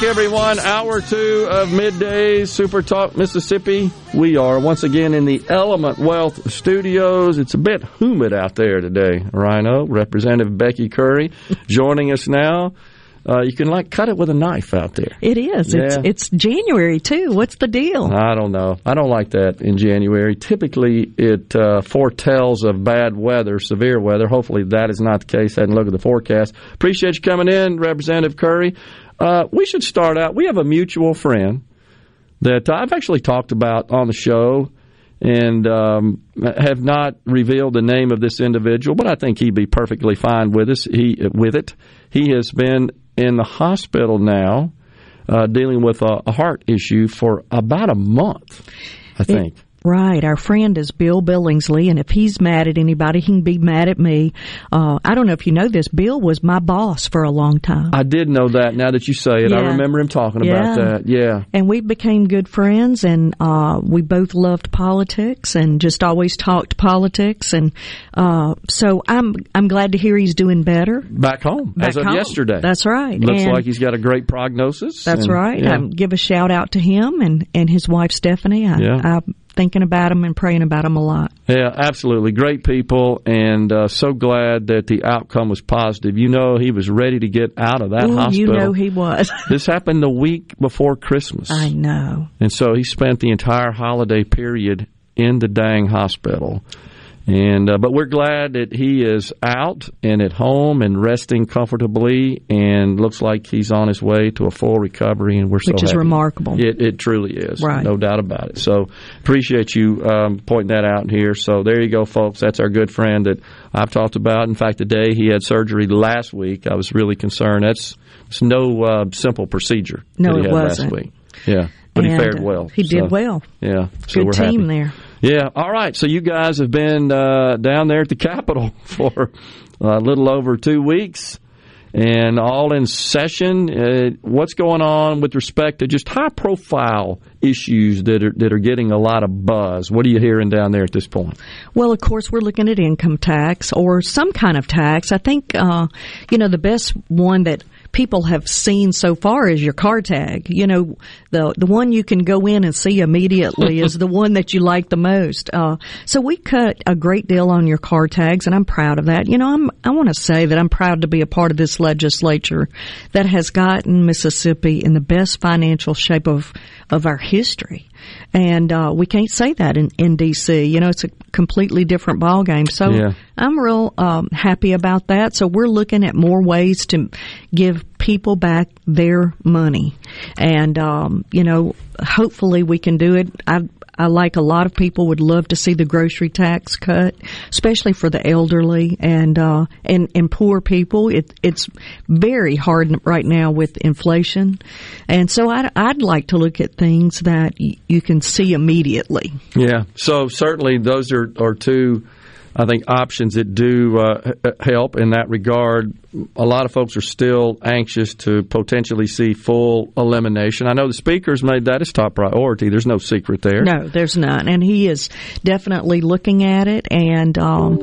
Back, everyone. Hour two of midday Super Talk Mississippi. We are once again in the Element Wealth Studios. It's a bit humid out there today, Rhino. Representative Becky Currie joining us now. Uh, you can like cut it with a knife out there. It is. Yeah. It's it's January too. What's the deal? I don't know. I don't like that in January. Typically, it uh, foretells of bad weather, severe weather. Hopefully, that is not the case. I hadn't looked at the forecast. Appreciate you coming in, Representative Currie. Uh, we should start out. We have a mutual friend that I've actually talked about on the show and um, have not revealed the name of this individual, but I think he'd be perfectly fine with us. He with it. He has been in the hospital now, uh, dealing with a, a, heart issue for about a month. I think. It, Right. Our friend is Bill Billingsley, and if he's mad at anybody, he can be mad at me. Uh, I don't know if you know this. Bill was my boss for a long time. I did know that. Now that you say it, yeah. I remember him talking yeah. about that. Yeah. And we became good friends, and uh, we both loved politics and just always talked politics. And uh, so I'm I'm glad to hear he's doing better back home back as of home. yesterday. That's right. Looks and like he's got a great prognosis. That's and, right. Yeah. Um, give a shout out to him and and his wife Stephanie. I, yeah. I thinking about them and praying about them a lot. Yeah, absolutely. Great people, and uh, so glad that the outcome was positive. You know, he was ready to get out of that Ooh, hospital. You know, he was. this happened the week before Christmas. I know. And so he spent the entire holiday period in the dang hospital. And uh, but we're glad that he is out and at home and resting comfortably, and looks like he's on his way to a full recovery. And we're so which is happy. remarkable. It, it truly is, right? No doubt about it. So appreciate you um, pointing that out here. So there you go, folks. That's our good friend that I've talked about. In fact, today he had surgery last week. I was really concerned. That's it's no uh, simple procedure. No, it had wasn't. Last week. Yeah, but and he fared well. He so, did well. Yeah, so good we're team happy. there. Yeah. All right. So you guys have been uh, down there at the Capitol for a little over two weeks and all in session. Uh, what's going on with respect to just high profile issues that are that are getting a lot of buzz? What are you hearing down there at this point? Well, of course, we're looking at income tax or some kind of tax. I think uh, you know the best one that people have seen so far is your car tag. You know, the the one you can go in and see immediately is the one that you like the most. Uh, so we cut a great deal on your car tags, and I'm proud of that. You know, I'm I want to say that I'm proud to be a part of this legislature that has gotten Mississippi in the best financial shape of of our history. And uh, we can't say that in, in D.C. You know, it's a completely different ball game. So Yeah. I'm real um, happy about that. So we're looking at more ways to give people back their money, and um, you know, hopefully we can do it. I I like a lot of people would love to see the grocery tax cut, especially for the elderly and uh, and and poor people. It, it's very hard right now with inflation, and so I'd, I'd like to look at things that y- you can see immediately. Yeah. So certainly those are, are two, I think, options that do uh, help in that regard. A lot of folks are still anxious to potentially see full elimination. I know the speaker's made that his top priority. There's no secret there. No, there's none, and he is definitely looking at it. And um,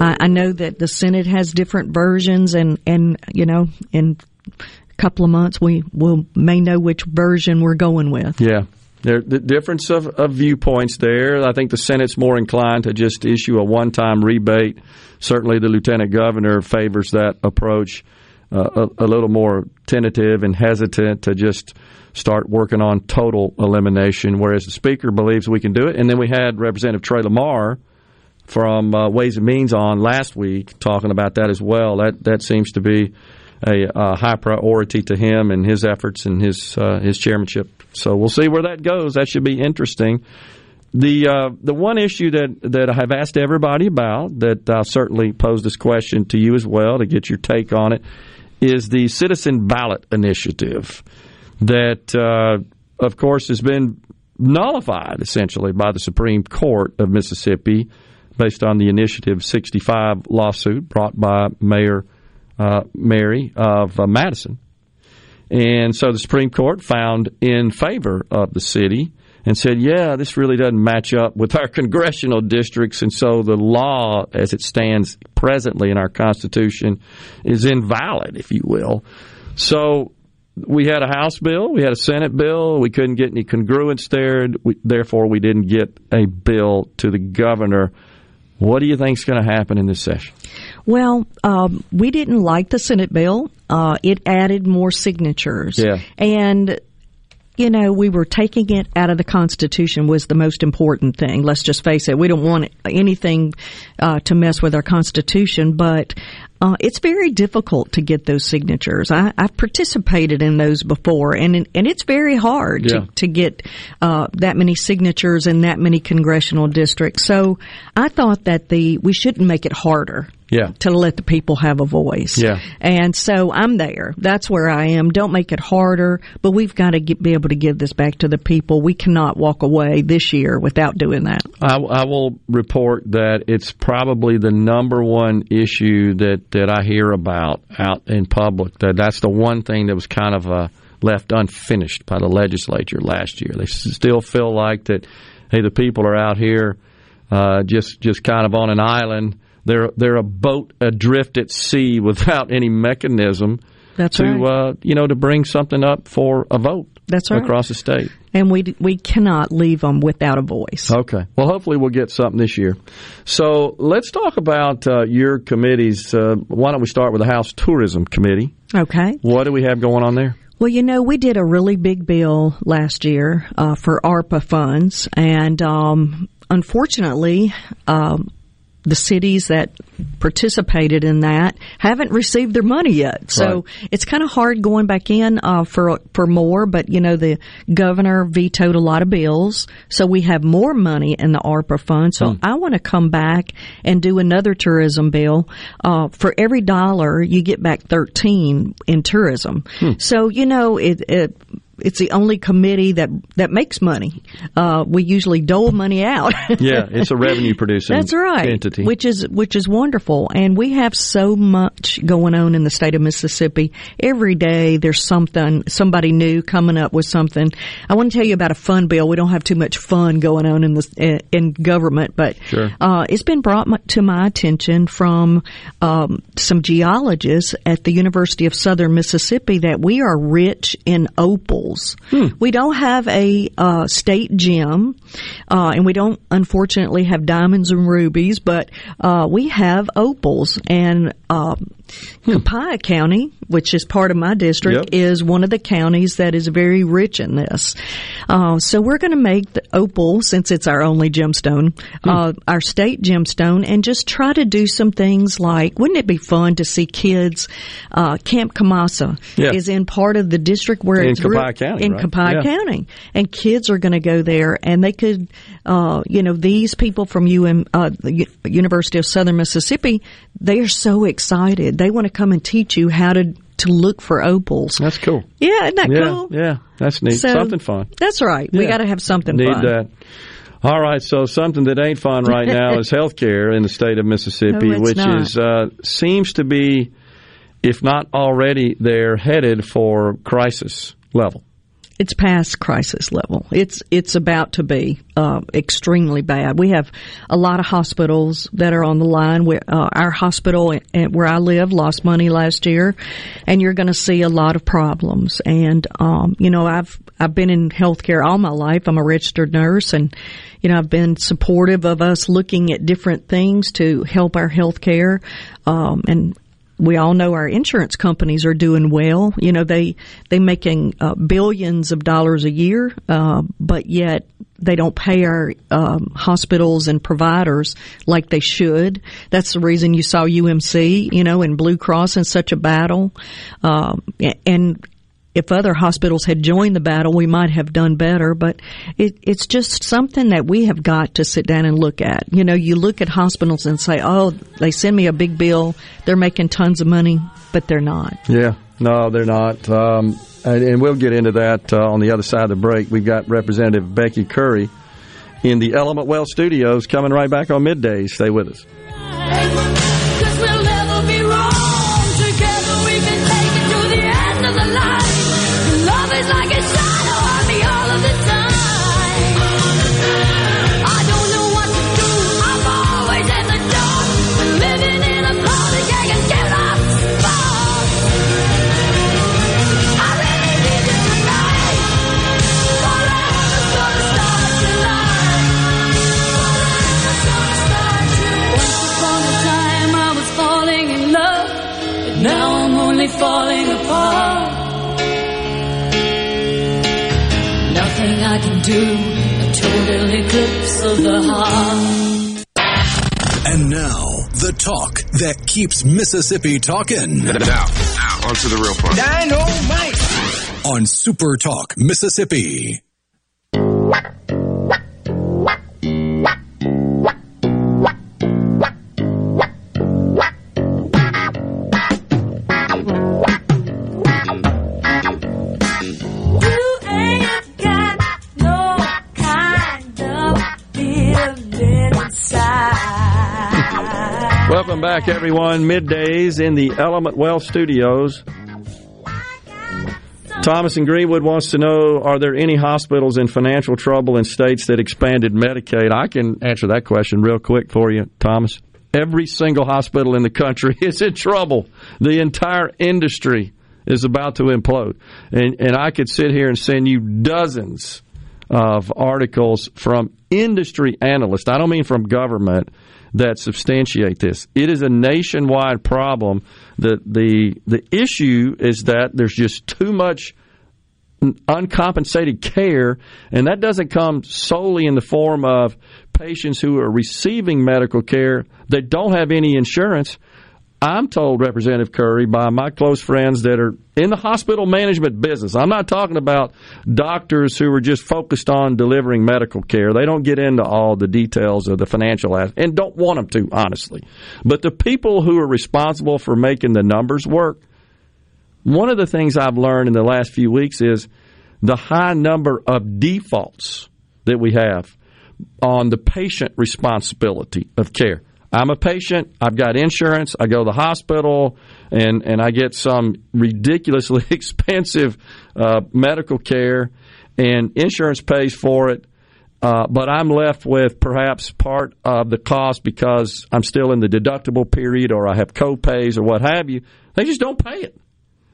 I, I know that the Senate has different versions, and and you know, in a couple of months we will may know which version we're going with. Yeah. There, the difference of, of viewpoints there. I think the Senate's more inclined to just issue a one time rebate. Certainly, the lieutenant governor favors that approach. Uh, a, a little more tentative and hesitant to just start working on total elimination, whereas the speaker believes we can do it. And then we had Representative Trey Lamar from uh, Ways and Means on last week talking about that as well. That that seems to be a, uh high priority to him and his efforts and his uh, his chairmanship. So we'll see where that goes. That should be interesting. The uh, the one issue that, that I have asked everybody about that I'll certainly pose this question to you as well to get your take on it is the citizen ballot initiative that uh, of course has been nullified essentially by the Supreme Court of Mississippi based on the Initiative 65 lawsuit brought by Mayor uh, Mary of uh, Madison. And so the Supreme Court found in favor of the city and said, yeah, this really doesn't match up with our congressional districts. And so the law, as it stands presently in our Constitution, is invalid, if you will. So we had a House bill, we had a Senate bill, we couldn't get any congruence there. We, therefore, we didn't get a bill to the governor. What do you think is going to happen in this session? Well, um, we didn't like the Senate bill. Uh, it added more signatures. Yeah. And, you know, we were taking it out of the Constitution was the most important thing. Let's just face it. We don't want anything uh, to mess with our Constitution, but uh, it's very difficult to get those signatures. I, I've participated in those before, and and it's very hard Yeah. to, to get uh, that many signatures in that many congressional districts. So I thought that the we shouldn't make it harder Yeah. to let the people have a voice. Yeah. And so I'm there. That's where I am. Don't make it harder, but we've got to get, be able to give this back to the people. We cannot walk away this year without doing that. I, I will report that it's probably the number one issue that, that I hear about out in public. That that's the one thing that was kind of uh, left unfinished by the legislature last year. They still feel like that. Hey, the people are out here uh, just just kind of on an island. They're they're a boat adrift at sea without any mechanism That's to right. uh, you know to bring something up for a vote. That's right. across the state. And we we cannot leave them without a voice. Okay. Well, hopefully we'll get something this year. So let's talk about uh, your committees. Uh, why don't we start with the House Tourism Committee? Okay. What do we have going on there? Well, you know, we did a really big bill last year uh, for ARPA funds, and um, unfortunately, um, the cities that participated in that haven't received their money yet. So Right. it's kind of hard going back in uh, for for more. But you know, the governor vetoed a lot of bills, so we have more money in the ARPA fund. So Hmm. I want to come back and do another tourism bill. Uh, for every dollar, you get back thirteen in tourism. Hmm. So you know it. it it's the only committee that that makes money. Uh, we usually dole money out. yeah, it's a revenue producing. That's right. Entity, which is which is wonderful, and we have so much going on in the state of Mississippi. Every day there's something, somebody new coming up with something. I want to tell you about a fun bill. We don't have too much fun going on in the in government, but sure. uh, it's been brought to my attention from um, some geologists at the University of Southern Mississippi that we are rich in opals. Hmm. We don't have a uh, state gem, uh, and we don't unfortunately have diamonds and rubies, but uh, we have opals and. Um, Hmm. Copiah County, which is part of my district, yep. is one of the counties that is very rich in this. Uh, so we're going to make the opal, since it's our only gemstone, hmm. uh, our state gemstone, and just try to do some things like, wouldn't it be fun to see kids? Uh, Camp Kamassa yeah. is in part of the district where in it's Copiah County, in right? Copiah yeah. County, and kids are going to go there, and they could, uh, you know, these people from UM, uh, the University of Southern Mississippi, they are so excited. They want to come and teach you how to to look for opals. That's cool. Yeah, isn't that yeah, cool? Yeah, that's neat. So, something fun. That's right. Yeah. We got to have something Need fun. that. All right, so something that ain't fun right now is healthcare in the state of Mississippi, no, which not. is uh, seems to be, if not already, there headed for crisis level. It's past crisis level. It's it's about to be uh, extremely bad. We have a lot of hospitals that are on the line. We, uh, our hospital where I live lost money last year, and you're going to see a lot of problems. And um, you know, I've I've been in healthcare all my life. I'm a registered nurse, and you know, I've been supportive of us looking at different things to help our healthcare. Um, and we all know our insurance companies are doing well. You know, they they making uh, billions of dollars a year, uh, but yet they don't pay our um, hospitals and providers like they should. That's the reason you saw UMC, you know, and Blue Cross in such a battle, um, and if other hospitals had joined the battle, we might have done better. But it, it's just something that we have got to sit down and look at. You know, you look at hospitals and say, "Oh, they send me a big bill. They're making tons of money," but they're not. Yeah, no, they're not. Um, and, and, we'll get into that uh, on the other side of the break. We've got Representative Becky Currie in the Element Wealth Studios coming right back on midday. Stay with us. Talk that keeps Mississippi talking. Now, now, on to the real part. Dynamite! On Super Talk, Mississippi. Welcome back, everyone. Middays in the Element Wealth Studios. Thomas in Greenwood wants to know Are there any hospitals in financial trouble in states that expanded Medicaid? I can answer that question real quick for you, Thomas. Every single hospital in the country is in trouble. The entire industry is about to implode. And, and I could sit here and send you dozens of articles from industry analysts. I don't mean from government that substantiate this. It is a nationwide problem. The the the issue is that there's just too much uncompensated care, and that doesn't come solely in the form of patients who are receiving medical care that don't have any insurance. I'm told, Representative Currie, by my close friends that are in the hospital management business. I'm not talking about doctors who are just focused on delivering medical care. They don't get into all the details of the financial aspect and don't want them to, honestly. But the people who are responsible for making the numbers work, one of the things I've learned in the last few weeks is the high number of defaults that we have on the patient responsibility of care. I'm a patient, I've got insurance, I go to the hospital, and, and I get some ridiculously expensive uh, medical care, and insurance pays for it. Uh, but I'm left with perhaps part of the cost because I'm still in the deductible period or I have co-pays or what have you. They just don't pay it.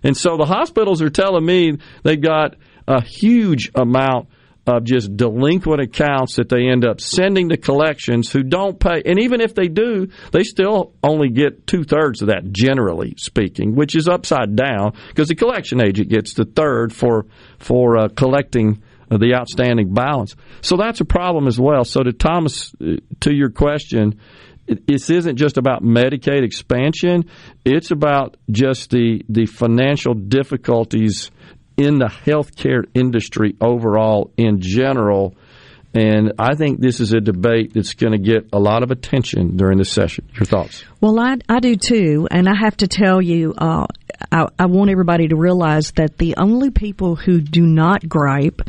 And so the hospitals are telling me they've got a huge amount of just delinquent accounts that they end up sending to collections who don't pay. And even if they do, they still only get two thirds of that, generally speaking, which is upside down because the collection agent gets the third for for uh, collecting the outstanding balance. So that's a problem as well. So to Thomas, uh, to your question, this isn't just about Medicaid expansion. It's about just the the financial difficulties in the healthcare industry overall in general. And I think this is a debate that's going to get a lot of attention during this session. Your thoughts? Well, I, I do too. And I have to tell you, uh, I, I want everybody to realize that the only people who do not gripe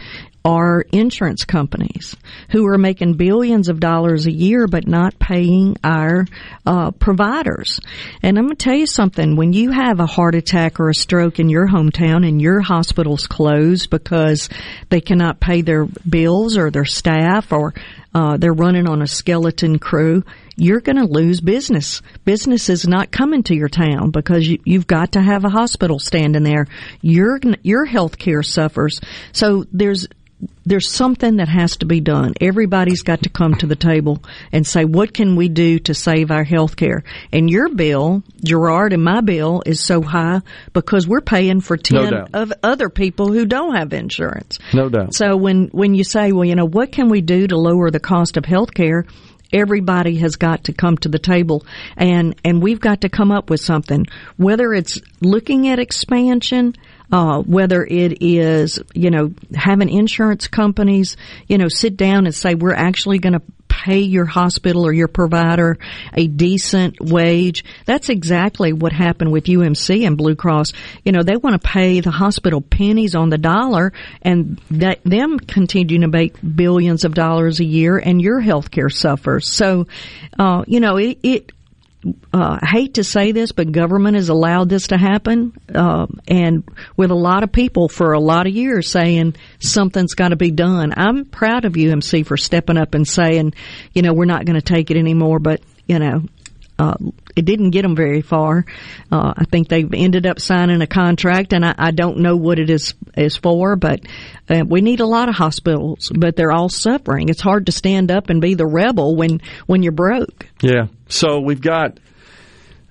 are insurance companies who are making billions of dollars a year but not paying our uh, providers. And I'm going to tell you something. When you have a heart attack or a stroke in your hometown and your hospital's closed because they cannot pay their bills or their staff or uh, they're running on a skeleton crew, you're going to lose business. Business is not coming to your town because you, you've got to have a hospital standing there. Your your health care suffers. So there's there's something that has to be done. Everybody's got to come to the table and say, what can we do to save our health care? And your bill, Gerard, and my bill is so high because we're paying for 10 No of other people who don't have insurance. No doubt. So when, when you say, well, you know, what can we do to lower the cost of health care? Everybody has got to come to the table and, and we've got to come up with something. Whether it's looking at expansion, uh, whether it is, you know, having insurance companies, you know, sit down and say, we're actually going to pay your hospital or your provider a decent wage. That's exactly what happened with UMC and Blue Cross. You know, they want to pay the hospital pennies on the dollar and that them continue to make billions of dollars a year and your health care suffers. So, uh, you know, it, it uh, I hate to say this, but government has allowed this to happen, uh, and with a lot of people for a lot of years saying something's got to be done. I'm proud of UMC for stepping up and saying, you know, we're not going to take it anymore. But you know, uh, it didn't get them very far. Uh, I think they've ended up signing a contract, and I, I don't know what it is is for. But uh, we need a lot of hospitals, but they're all suffering. It's hard to stand up and be the rebel when when you're broke. Yeah. So we've got.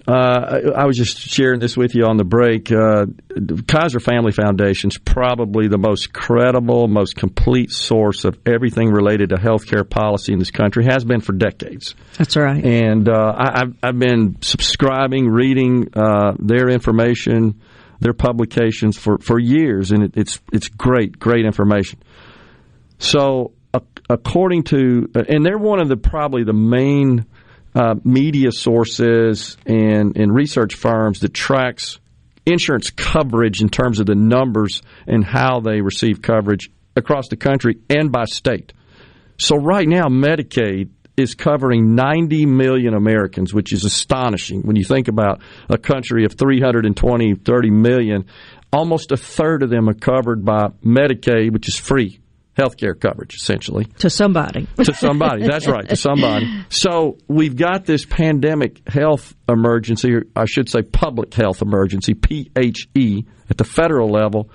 Uh, I was just sharing this with you on the break. Uh, Kaiser Family Foundation is probably the most credible, most complete source of everything related to healthcare policy in this country. Has been for decades. That's right. And uh, I, I've, I've been subscribing, reading uh, their information, their publications for, for years, and it, it's it's great, great information. So, uh, according to, and they're one of the probably the main uh, media sources and, and research firms that tracks insurance coverage in terms of the numbers and how they receive coverage across the country and by state. So right now, Medicaid is covering 90 million Americans, which is astonishing when you think about a country of 320, 30 million. Almost a third of them are covered by Medicaid, which is free health care coverage, essentially. To somebody. to somebody. That's right, to somebody. So we've got this pandemic health emergency, or I should say public health emergency, PHE, at the federal level,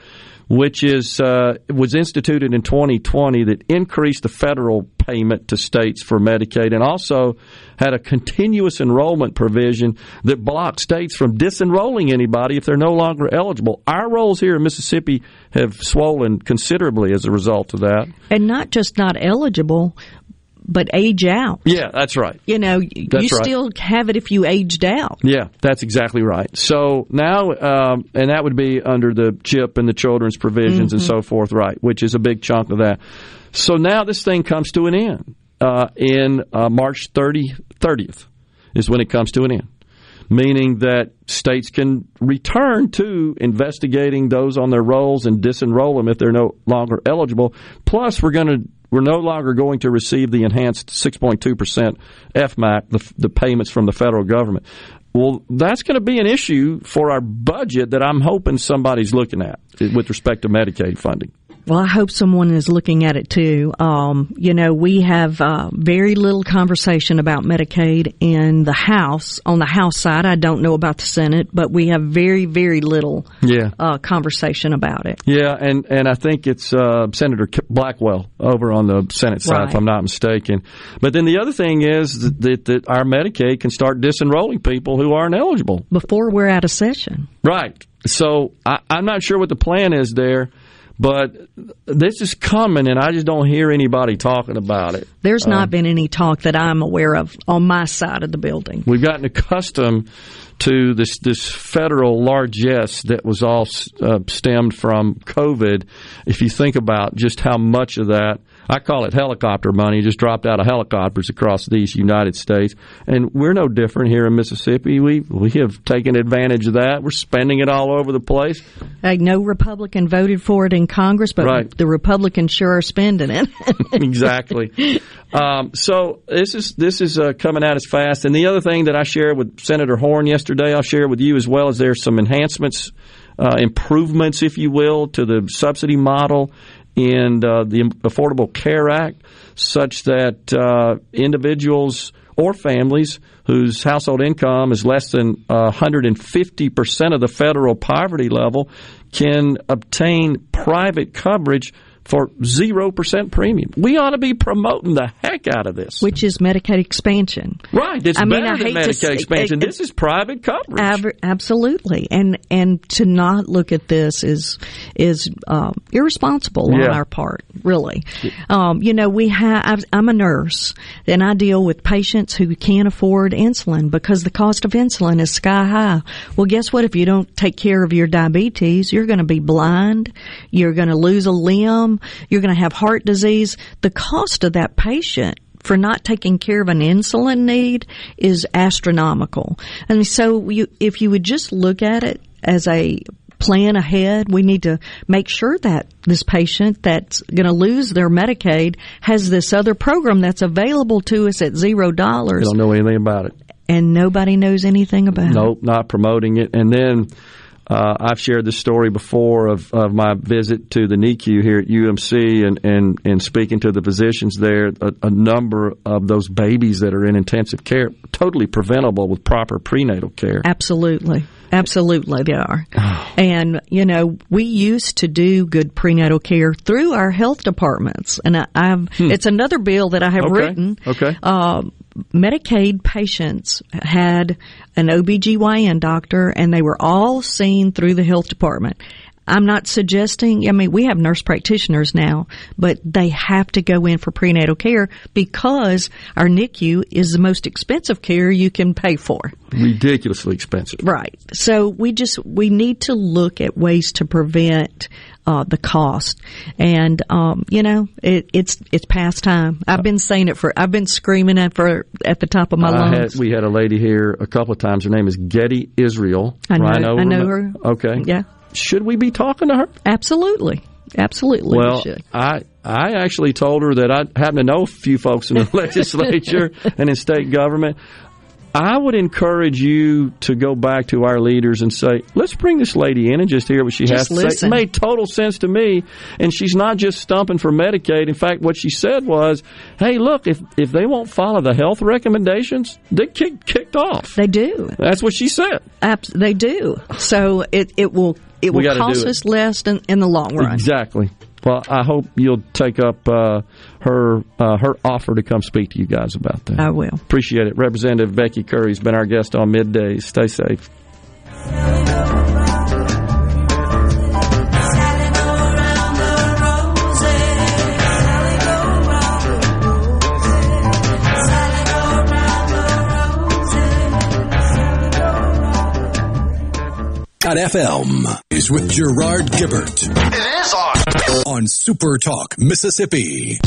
which is uh, was instituted in 2020 that increased the federal payment to states for Medicaid and also had a continuous enrollment provision that blocked states from disenrolling anybody if they're no longer eligible. Our rolls here in Mississippi have swollen considerably as a result of that. And not just not eligible, but age out. Yeah, that's right. You know, That's you right. still have it if you aged out. Yeah, that's exactly right. So now, um, and that would be under the CHIP and the children's provisions and Mhm. so forth, right, which is a big chunk of that. So now this thing comes to an end uh, in uh, March 30, 30th is when it comes to an end. meaning that states can return to investigating those on their rolls and disenroll them if they're no longer eligible. Plus, we're going to we're no longer going to receive the enhanced 6.2% FMAP, the, the payments from the federal government. Well, that's going to be an issue for our budget that I'm hoping somebody's looking at with respect to Medicaid funding. Well, I hope someone is looking at it too. Um, you know, we have uh, very little conversation about Medicaid in the House. On the House side, I don't know about the Senate, but we have very, very little yeah. uh, conversation about it. Yeah, and, and I think it's uh, Senator Blackwell over on the Senate side, Right. if I'm not mistaken. But then the other thing is that, that, that our Medicaid can start disenrolling people who aren't eligible. Before we're out of session. Right. So I, I'm not sure what the plan is there, but this is coming, and I just don't hear anybody talking about it. There's Uh, not been any talk that I'm aware of on my side of the building. We've gotten accustomed to this this federal largesse that was all uh, stemmed from COVID. If you think about just how much of that, I call it helicopter money, just dropped out of helicopters across these United States, and we're no different here in Mississippi. We we have taken advantage of that. We're spending it all over the place. No Republican voted for it in Congress, but Right. the Republicans sure are spending it. exactly. Um, so this is this is uh, coming out as fast. And the other thing that I shared with Senator Horhn yesterday, I'll share with you as well. Is there's some enhancements, uh, improvements, if you will, to the subsidy model in uh, the Affordable Care Act, such that uh, individuals or families whose household income is less than uh, 150% of the federal poverty level can obtain private coverage for 0% premium. We ought to be promoting the heck out of this. Which is Medicaid expansion. Right. It's I mean, better I than Medicaid say- expansion. it- this is private coverage. Ab- absolutely, and and to not look at this is is um, irresponsible on our part. Really, um, you know, we have. I'm a nurse, and I deal with patients who can't afford insulin because the cost of insulin is sky high. Well, guess what? If you don't take care of your diabetes, you're going to be blind. You're going to lose a limb. You're going to have heart disease. The cost of that patient for not taking care of an insulin need is astronomical. And so you, if you would just look at it as a plan ahead, we need to make sure that this patient that's going to lose their Medicaid has this other program that's available to us at zero dollars don't know anything about it. and nobody knows anything about it. Nope, not promoting it. And then uh, I've shared this story before of, of my visit to the NICU here at UMC and, and, and speaking to the physicians there. A, a number of those babies that are in intensive care, totally preventable with proper prenatal care. Absolutely. Absolutely, they are. and, you know, we used to do good prenatal care through our health departments. And I, I've, it's another bill that I have Hmm. Okay, written. okay. Uh, Medicaid patients had an OBGYN doctor and they were all seen through the health department. I'm not suggesting, I mean, we have nurse practitioners now, but they have to go in for prenatal care because our NICU is the most expensive care you can pay for. Ridiculously expensive. Right. So we just we need to look at ways to prevent uh, the cost, and um, you know it, it's it's past time. I've been saying it for I've been screaming it for at the top of my I lungs. had, we had a lady here a couple of times. Her name is Getty Israel. I know- I know her. Okay. Yeah. Should we be talking to her? Absolutely, absolutely. we Well, should. I I actually told her that I happen to know a few folks in the legislature and in state government. I would encourage you to go back to our leaders and say, let's bring this lady in and just hear what she has Just to say. It made total sense to me. And she's not just stumping for Medicaid. In fact, what she said was, hey, look, if, if they won't follow the health recommendations, they get kicked off. They do. That's what she said. Abs- they do. So it it will it will cost us less in, in the long run. Exactly. Well, I hope you'll take up uh, her uh, her offer to come speak to you guys about that. I will. Appreciate it. Representative Becky Currie's been our guest on midday. Stay safe. FM is with Gerard Gibert It is on. on Super Talk, Mississippi.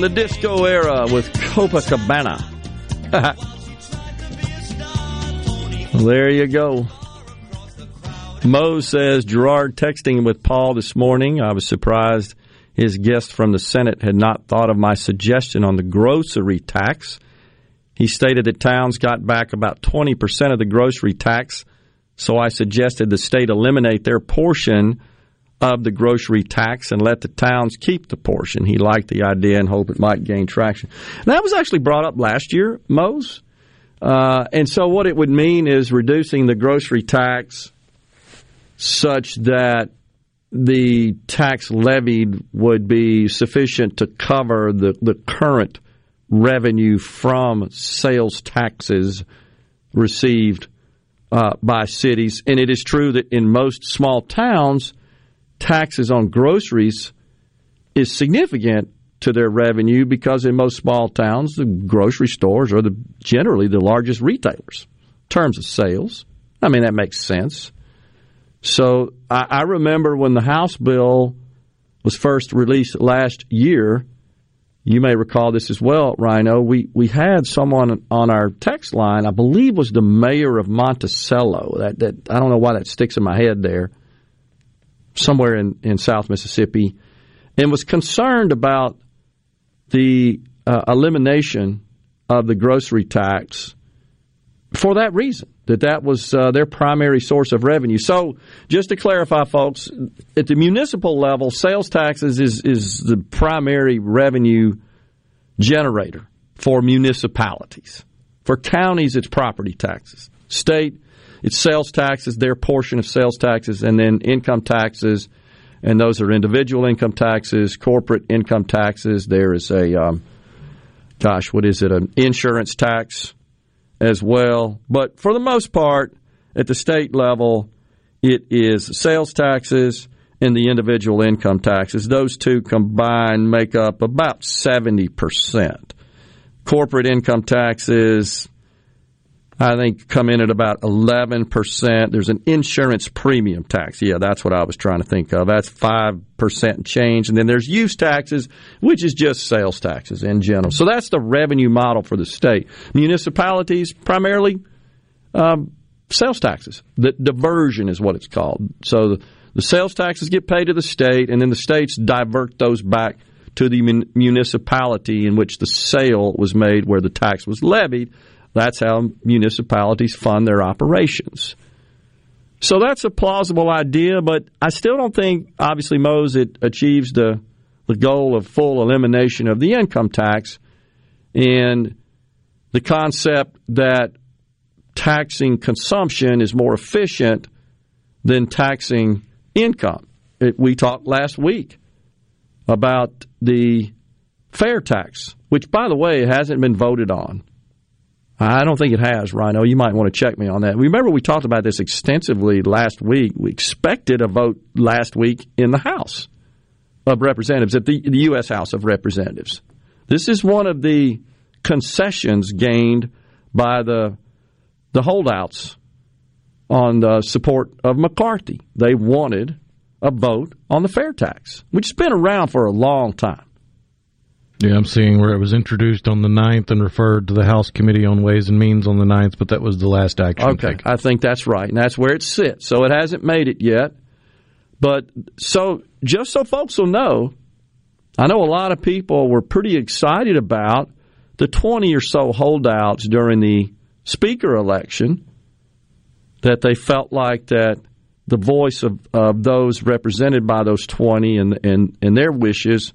The disco era with Copacabana. there you go. Mo says Gerard texting with Paul this morning. I was surprised his guest from the Senate had not thought of my suggestion on the grocery tax. He stated that towns got back about 20% of the grocery tax, so I suggested the state eliminate their portion of the grocery tax and let the towns keep the portion. He liked the idea and hoped it might gain traction. And that was actually brought up last year, Mose. Uh, and so what it would mean is reducing the grocery tax such that the tax levied would be sufficient to cover the, the current revenue from sales taxes received uh, by cities. And it is true that in most small towns, taxes on groceries is significant to their revenue because in most small towns, the grocery stores are the, generally the largest retailers in terms of sales. I mean, that makes sense. So I, I remember when the House bill was first released last year. You may recall this as well, Rhino. We we had someone on our text line, I believe was the mayor of Monticello. That that I don't know why that sticks in my head there. Somewhere in, in South Mississippi, and was concerned about the uh, elimination of the grocery tax for that reason that that was uh, their primary source of revenue. So, just to clarify, folks, at the municipal level, sales taxes is is the primary revenue generator for municipalities. For counties, it's property taxes. State, it's sales taxes, their portion of sales taxes, and then income taxes, and those are individual income taxes, corporate income taxes. There is a, um, gosh, what is it? An insurance tax as well. But for the most part, at the state level, it is sales taxes and the individual income taxes. Those two combined make up about 70%. Corporate income taxes, I think, come in at about 11%. There's an insurance premium tax. Yeah, that's what I was trying to think of. That's 5% change. And then there's use taxes, which is just sales taxes in general. So that's the revenue model for the state. Municipalities, primarily um, sales taxes. The diversion is what it's called. So the, the sales taxes get paid to the state, and then the states divert those back to the municipality in which the sale was made where the tax was levied that's how municipalities fund their operations. So that's a plausible idea, but I still don't think, obviously, Mose it achieves the the goal of full elimination of the income tax and the concept that taxing consumption is more efficient than taxing income. It, we talked last week about the fair tax, which, by the way, hasn't been voted on. I don't think it has, Rhino. You might want to check me on that. Remember, we talked about this extensively last week. We expected a vote last week in the House of Representatives, at the, the U.S. House of Representatives. This is one of the concessions gained by the the holdouts on the support of McCarthy. They wanted a vote on the fair tax, which has been around for a long time. Yeah, I'm seeing where it was introduced on the 9th and referred to the House Committee on Ways and Means on the 9th, but that was the last action. Okay, taken. I think that's right, and that's where it sits. So it hasn't made it yet. But so just so folks will know, I know a lot of people were pretty excited about the 20 or so holdouts during the speaker election that they felt like that the voice of, of those represented by those 20 and, and, and their wishes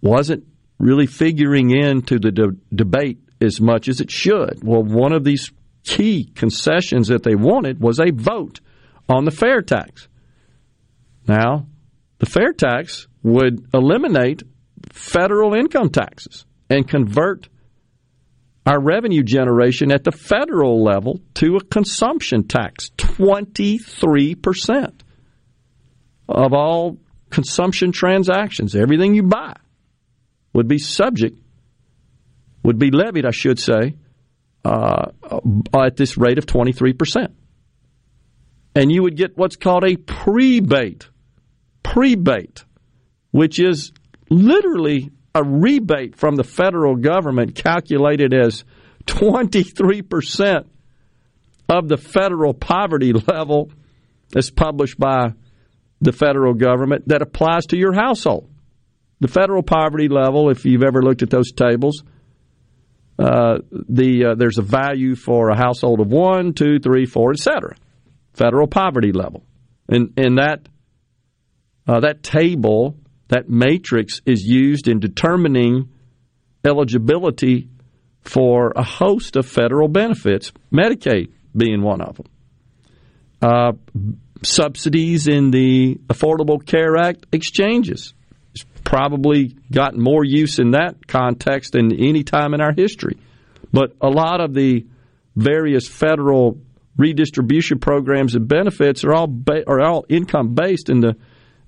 wasn't really figuring into the de- debate as much as it should. Well, one of these key concessions that they wanted was a vote on the fair tax. Now, the fair tax would eliminate federal income taxes and convert our revenue generation at the federal level to a consumption tax 23% of all consumption transactions, everything you buy would be subject, would be levied, I should say, uh, at this rate of 23%. And you would get what's called a prebate. Prebate, which is literally a rebate from the federal government calculated as 23% of the federal poverty level that's published by the federal government that applies to your household. The federal poverty level, if you've ever looked at those tables, uh, the uh, there's a value for a household of one, two, three, four, etc. Federal poverty level, and and that uh, that table, that matrix, is used in determining eligibility for a host of federal benefits, Medicaid being one of them. Uh, subsidies in the Affordable Care Act exchanges. Probably gotten more use in that context than any time in our history. But a lot of the various federal redistribution programs and benefits are all ba- are all income based and the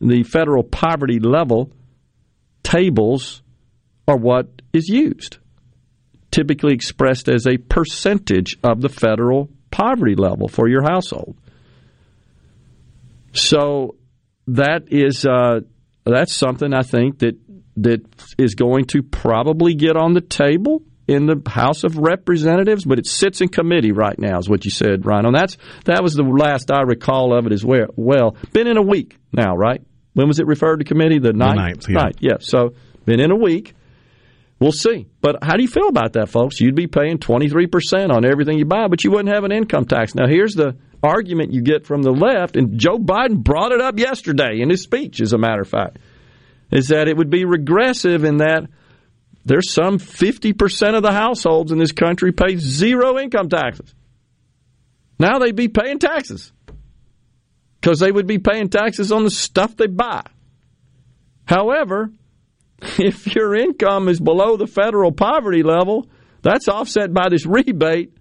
the federal poverty level tables are what is used typically expressed as a percentage of the federal poverty level for your household so that is uh, that's something I think that that is going to probably get on the table in the House of Representatives, but it sits in committee right now, is what you said, Rhino. And that's that was the last I recall of it as well. Well, been in a week now, right? When was it referred to committee? The ninth. The ninth, yeah. Right. Yeah. So been in a week. We'll see. But how do you feel about that, folks? You'd be paying twenty three percent on everything you buy, but you wouldn't have an income tax. Now here's the argument you get from the left, and Joe Biden brought it up yesterday in his speech, as a matter of fact, is that it would be regressive in that there's some 50% of the households in this country pay zero income taxes. Now they'd be paying taxes because they would be paying taxes on the stuff they buy. However, if your income is below the federal poverty level, that's offset by this rebate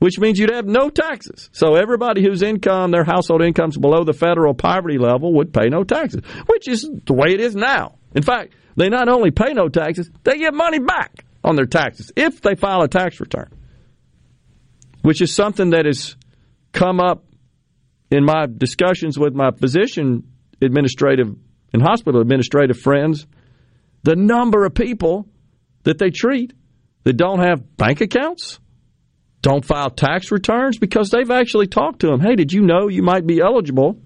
which means you'd have no taxes. So everybody whose income, their household income's below the federal poverty level would pay no taxes, which is the way it is now. In fact, they not only pay no taxes, they get money back on their taxes if they file a tax return, which is something that has come up in my discussions with my physician administrative and hospital administrative friends. The number of people that they treat that don't have bank accounts don't file tax returns because they've actually talked to them. Hey, did you know you might be eligible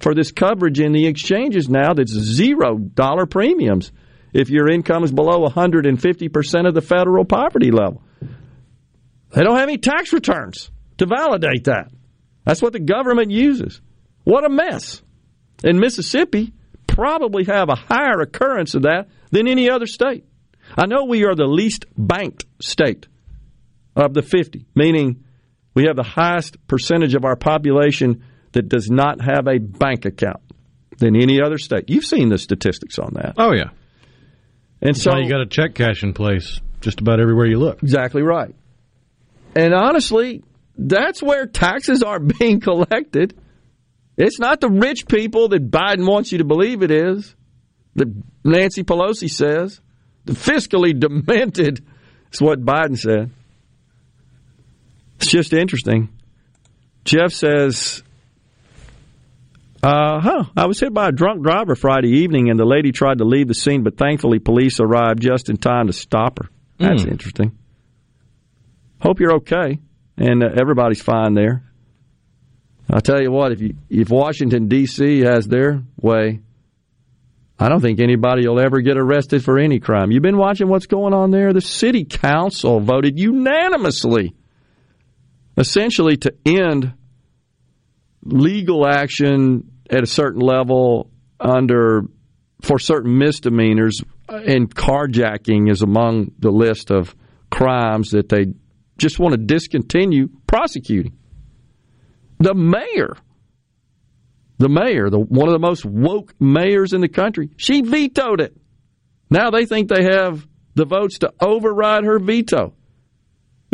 for this coverage in the exchanges now that's zero dollar premiums if your income is below 150% of the federal poverty level? They don't have any tax returns to validate that. That's what the government uses. What a mess. In Mississippi, probably have a higher occurrence of that than any other state. I know we are the least banked state of the 50, meaning we have the highest percentage of our population that does not have a bank account than any other state. You've seen the statistics on that. Oh yeah. And so now you got a check cash in place just about everywhere you look. Exactly right. And honestly, that's where taxes are being collected. It's not the rich people that Biden wants you to believe it is, that Nancy Pelosi says. The fiscally demented is what Biden said. It's just interesting. Jeff says, uh, huh, I was hit by a drunk driver Friday evening and the lady tried to leave the scene, but thankfully police arrived just in time to stop her. That's Mm. interesting. Hope you're okay and uh, everybody's fine there. I'll tell you what, if you, if Washington D.C. has their way, I don't think anybody will ever get arrested for any crime. You've been watching what's going on there? The city council voted unanimously essentially to end legal action at a certain level under for certain misdemeanors uh, and carjacking is among the list of crimes that they just want to discontinue prosecuting. The mayor, the mayor, the one of the most woke mayors in the country, she vetoed it. Now they think they have the votes to override her veto.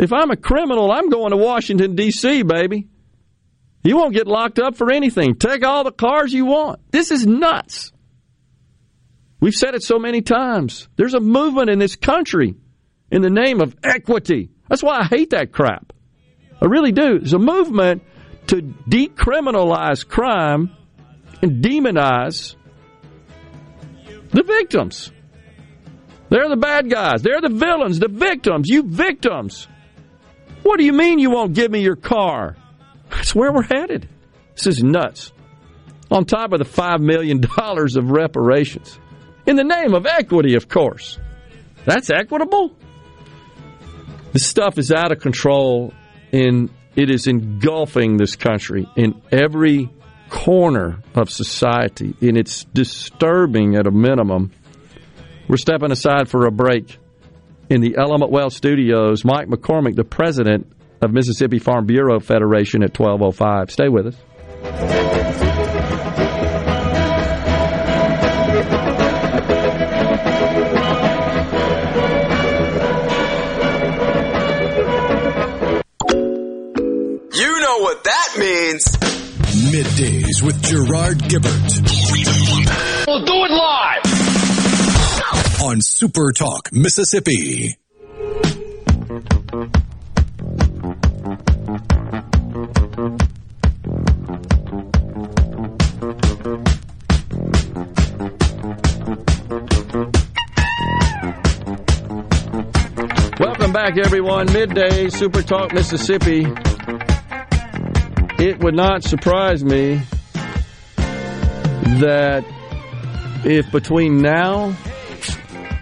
If I'm a criminal, I'm going to Washington, D.C., baby. You won't get locked up for anything. Take all the cars you want. This is nuts. We've said it so many times. There's a movement in this country in the name of equity. That's why I hate that crap. I really do. There's a movement to decriminalize crime and demonize The victims. They're the bad guys. They're the villains, the victims. You victims. What do you mean you won't give me your car? That's where we're headed. This is nuts. On top of the $5 million of reparations. In the name of equity, of course. That's equitable? This stuff is out of control and it is engulfing this country in every corner of society, and it's disturbing at a minimum. We're stepping aside for a break. In the Element Wealth Studios, Mike McCormick, the president of Mississippi Farm Bureau Federation at 1205. Stay with us. You know what that means. Middays with Gerard Gibert We'll do it live. On Super Talk, Mississippi. Welcome back, everyone. Midday Super Talk Mississippi. It would not surprise me that if between now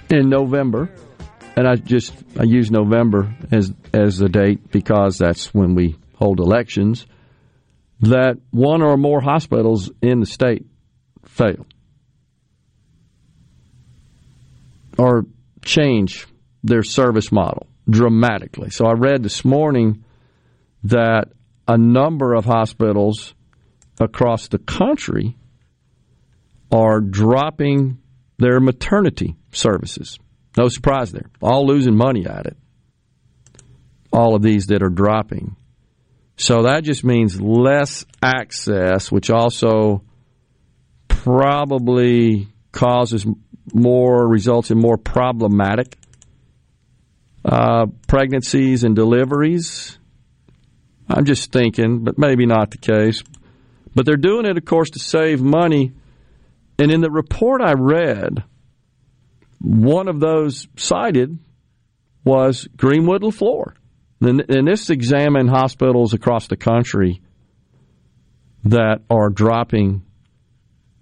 and November, and I just I use November as as the date because that's when we hold elections, that one or more hospitals in the state fail or change their service model dramatically. So I read this morning that a number of hospitals across the country are dropping their maternity services. No surprise there. All losing money at it. All of these that are dropping. So that just means less access, which also probably causes more, results in more problematic uh, pregnancies and deliveries. I'm just thinking, but maybe not the case. But they're doing it, of course, to save money. And in the report I read, one of those cited was Greenwood Leflore. And, and this examined hospitals across the country that are dropping,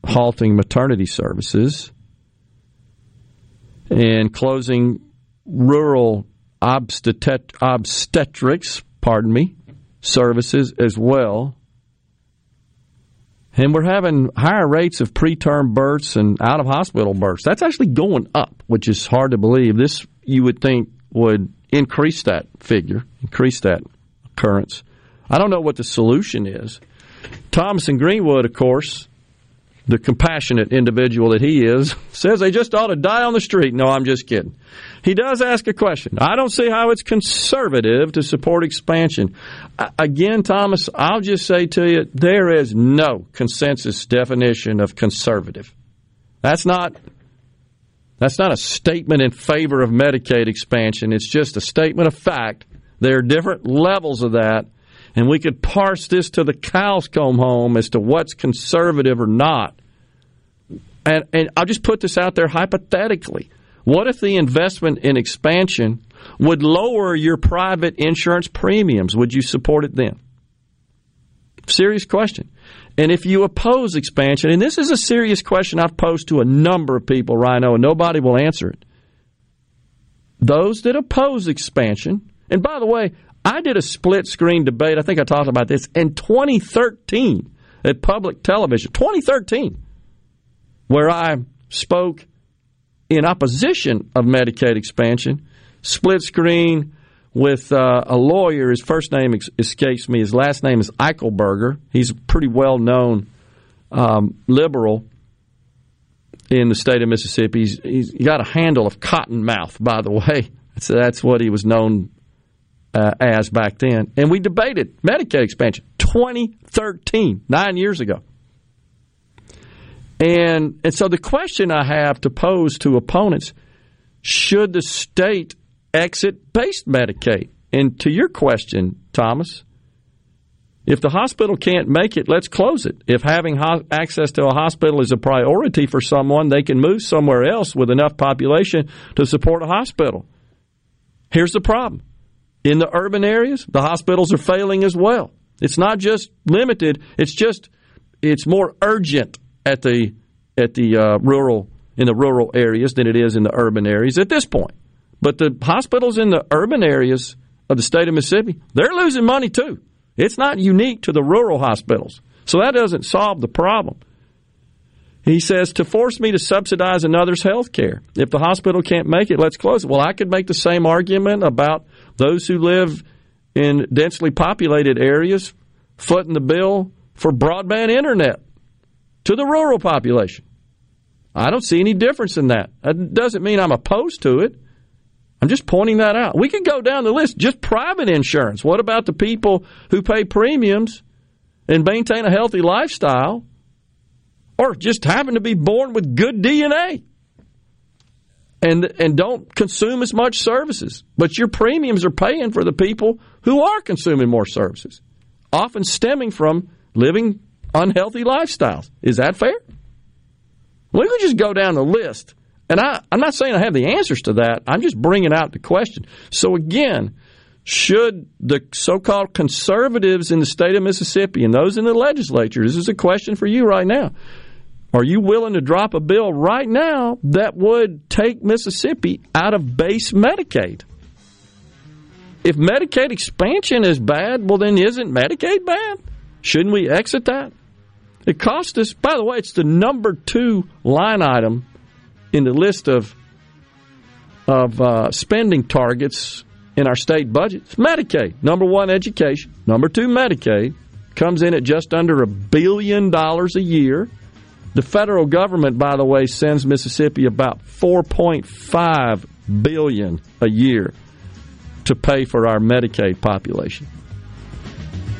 halting maternity services and closing rural obstet- obstetrics, pardon me, services as well. And we're having higher rates of preterm births and out of hospital births. That's actually going up, which is hard to believe. This, you would think, would increase that figure, increase that occurrence. I don't know what the solution is. Thomas and Greenwood, of course, the compassionate individual that he is, says they just ought to die on the street. No, I'm just kidding. He does ask a question. I don't see how it's conservative to support expansion. Again, Thomas, I'll just say to you, there is no consensus definition of conservative. That's not that's not a statement in favor of Medicaid expansion. It's just a statement of fact. There are different levels of that, and we could parse this to the cows come home as to what's conservative or not. And, and I'll just put this out there hypothetically. What if the investment in expansion would lower your private insurance premiums? Would you support it then? Serious question. And if you oppose expansion, and this is a serious question I've posed to a number of people, Rhino, and nobody will answer it. Those that oppose expansion, and by the way, I did a split screen debate, I think I talked about this, in 2013 at public television. 2013, where I spoke in opposition of Medicaid expansion, split screen with uh, a lawyer. His first name ex- escapes me. His last name is Eichelberger. He's a pretty well known um, liberal in the state of Mississippi. He's, he's got a handle of cotton mouth, by the way. So that's what he was known uh, as back then. And we debated Medicaid expansion 2013, nine years ago. And, and so the question I have to pose to opponents should the state exit based Medicaid? And to your question, Thomas, If the hospital can't make it, let's close it. If having ho- access to a hospital is a priority for someone, they can move somewhere else with enough population to support a hospital. Here's the problem. In the urban areas, the hospitals are failing as well. It's not just limited, it's just it's more urgent at the at the uh, rural in the rural areas than it is in the urban areas at this point. But the hospitals in the urban areas of the state of Mississippi, they're losing money too. It's not unique to the rural hospitals. So that doesn't solve the problem. He says to force me to subsidize another's health care. If the hospital can't make it, let's close it. Well, I could make the same argument about those who live in densely populated areas footing the bill for broadband internet to the rural population. I don't see any difference in that. That doesn't mean I'm opposed to it. I'm just pointing that out. We could go down the list. Just private insurance. What about the people who pay premiums and maintain a healthy lifestyle or just happen to be born with good DNA and and don't consume as much services. But your premiums are paying for the people who are consuming more services, often stemming from living unhealthy lifestyles. Is that fair? We could just go down the list and I, I'm not saying I have the answers to that. I'm just bringing out the question. So again, should the so-called conservatives in the state of Mississippi and those in the legislature, this is a question for you right now. Are you willing to drop a bill right now that would take Mississippi out of base Medicaid? If Medicaid expansion is bad, well, then isn't Medicaid bad? Shouldn't we exit that? It cost us, by the way, it's the number two line item in the list of of uh, spending targets in our state budget. It's Medicaid. Number one, education. Number two, Medicaid comes in at just under a billion dollars a year. The federal government, by the way, sends Mississippi about 4.5 billion a year to pay for our Medicaid population.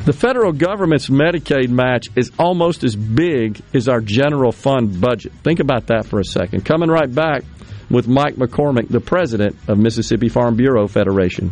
The federal government's Medicaid match is almost as big as our general fund budget. Think about that for a second. Coming right back with Mike McCormick, the president of Mississippi Farm Bureau Federation.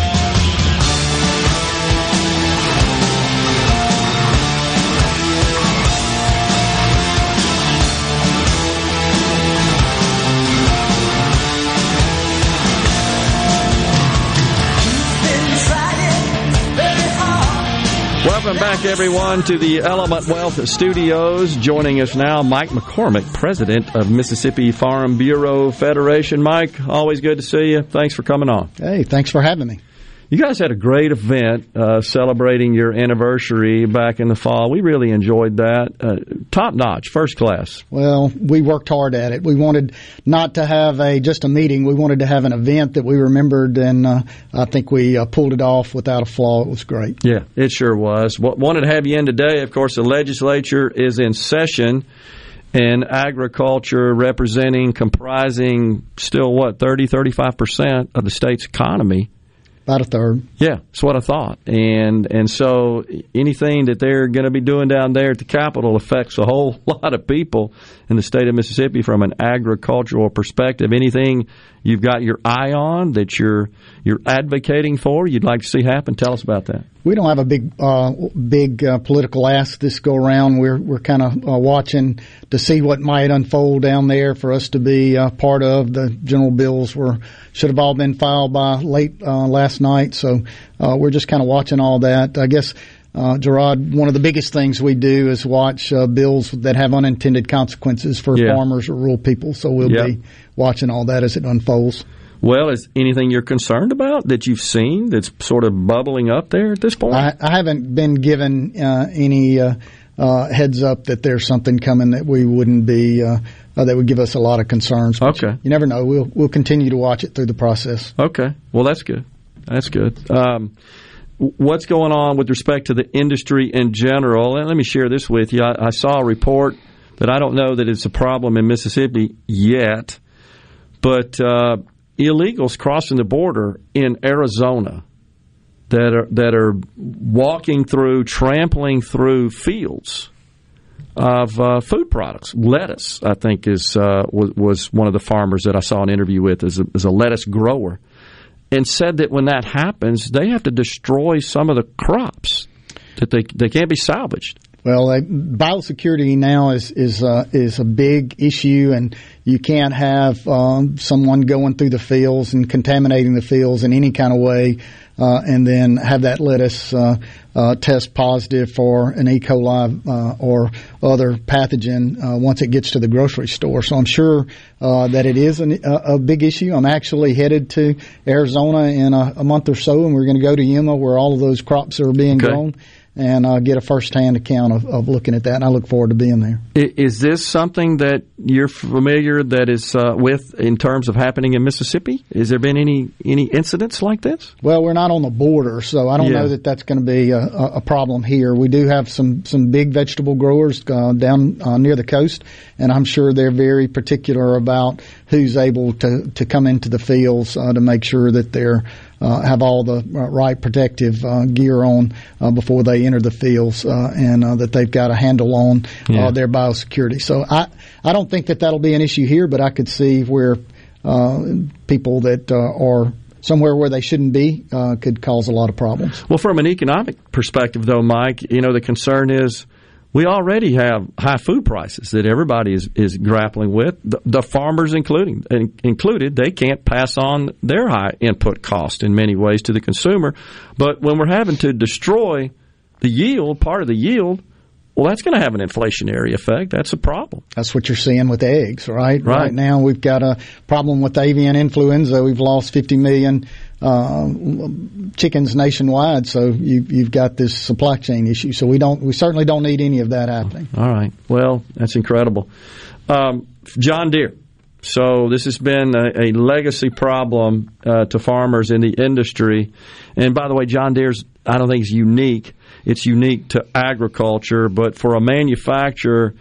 Welcome back, everyone, to the Element Wealth Studios. Joining us now, Mike McCormick, president of Mississippi Farm Bureau Federation. Mike, always good to see you. Thanks for coming on. Hey, thanks for having me. You guys had a great event uh, celebrating your anniversary back in the fall. We really enjoyed that. Uh, top notch, first class. Well, we worked hard at it. We wanted not to have a just a meeting. We wanted to have an event that we remembered, and uh, I think we uh, pulled it off without a flaw. It was great. Yeah, it sure was. Wanted to have you in today. Of course, the legislature is in session. And agriculture representing, comprising still what, 30, 35% of the state's economy. About a third. Yeah, that's what I thought. And and so anything that they're going to be doing down there at the Capitol affects a whole lot of people in the state of Mississippi from an agricultural perspective. Anything you've got your eye on that you're you're advocating for, you'd like to see happen, tell us about that. We don't have a big, uh, big uh, political ask this go around. We're we're kind of uh, watching to see what might unfold down there for us to be uh, part of. The general bills were should have all been filed by late uh, last night, so uh, we're just kind of watching all that. I guess. Uh, Gerard, one of the biggest things we do is watch uh, bills that have unintended consequences for Yeah. farmers or rural people. So we'll Yep. be watching all that as it unfolds. Well, is anything you're concerned about that you've seen that's sort of bubbling up there at this point? I, I haven't been given uh, any uh, uh, heads up that there's something coming that we wouldn't be uh, uh, that would give us a lot of concerns. Okay. you never know. We'll we'll continue to watch it through the process. Okay. Well, that's good. That's good. Um, what's going on with respect to the industry in general. And let me share this with you. I, I saw a report that I don't know that it's a problem in Mississippi yet, but uh, illegals crossing the border in Arizona that are that are walking through, trampling through fields of uh, food products. Lettuce, I think, is uh, was, was, one of the farmers that I saw an interview with as a, as a lettuce grower, and said that when that happens, they have to destroy some of the crops that they they can't be salvaged. Well, uh, biosecurity now is is uh, is a big issue, and you can't have um, someone going through the fields and contaminating the fields in any kind of way, uh, and then have that lettuce uh, uh, test positive for an E. coli uh, or other pathogen once it gets to the grocery store. So I'm sure that it is an, a, a, big issue. I'm actually headed to Arizona in a, a month or so, and we're going to go to Yuma where all of those crops are being okay. grown and uh, get a first-hand account of, of, looking at that. And I look forward to being there. Is this something that you're familiar that is uh, with in terms of happening in Mississippi? Has there been any any incidents like this? Well, we're not on the border, so I don't yeah. know that that's going to be a, a, problem here. We do have some some big vegetable growers uh, down uh, near the coast, and I'm sure they're very particular about who's able to to come into the fields uh, to make sure that they're Uh, have all the uh, right protective uh, gear on uh, before they enter the fields, uh, and that they've got a handle on yeah. their biosecurity. So I I don't think that that'll be an issue here, but I could see where people that are somewhere where they shouldn't be uh, could cause a lot of problems. Well, from an economic perspective, though, Mike, you know the concern is we already have high food prices that everybody is, is grappling with. The, the farmers, including included, they can't pass on their high input cost in many ways to the consumer. But when we're having to destroy the yield, part of the yield, well, that's going to have an inflationary effect. That's a problem. That's what you're seeing with eggs, right? Right, right now, we've got a problem with avian influenza. We've lost 50 million uh, chickens nationwide. So you, you've got this supply chain issue. So we don't, we certainly don't need any of that happening. All right. Well, that's incredible. Um, John Deere. So this has been a, a legacy problem uh, to farmers in the industry. And by the way, John Deere's I don't think is unique. It's unique to agriculture, but for a manufacturer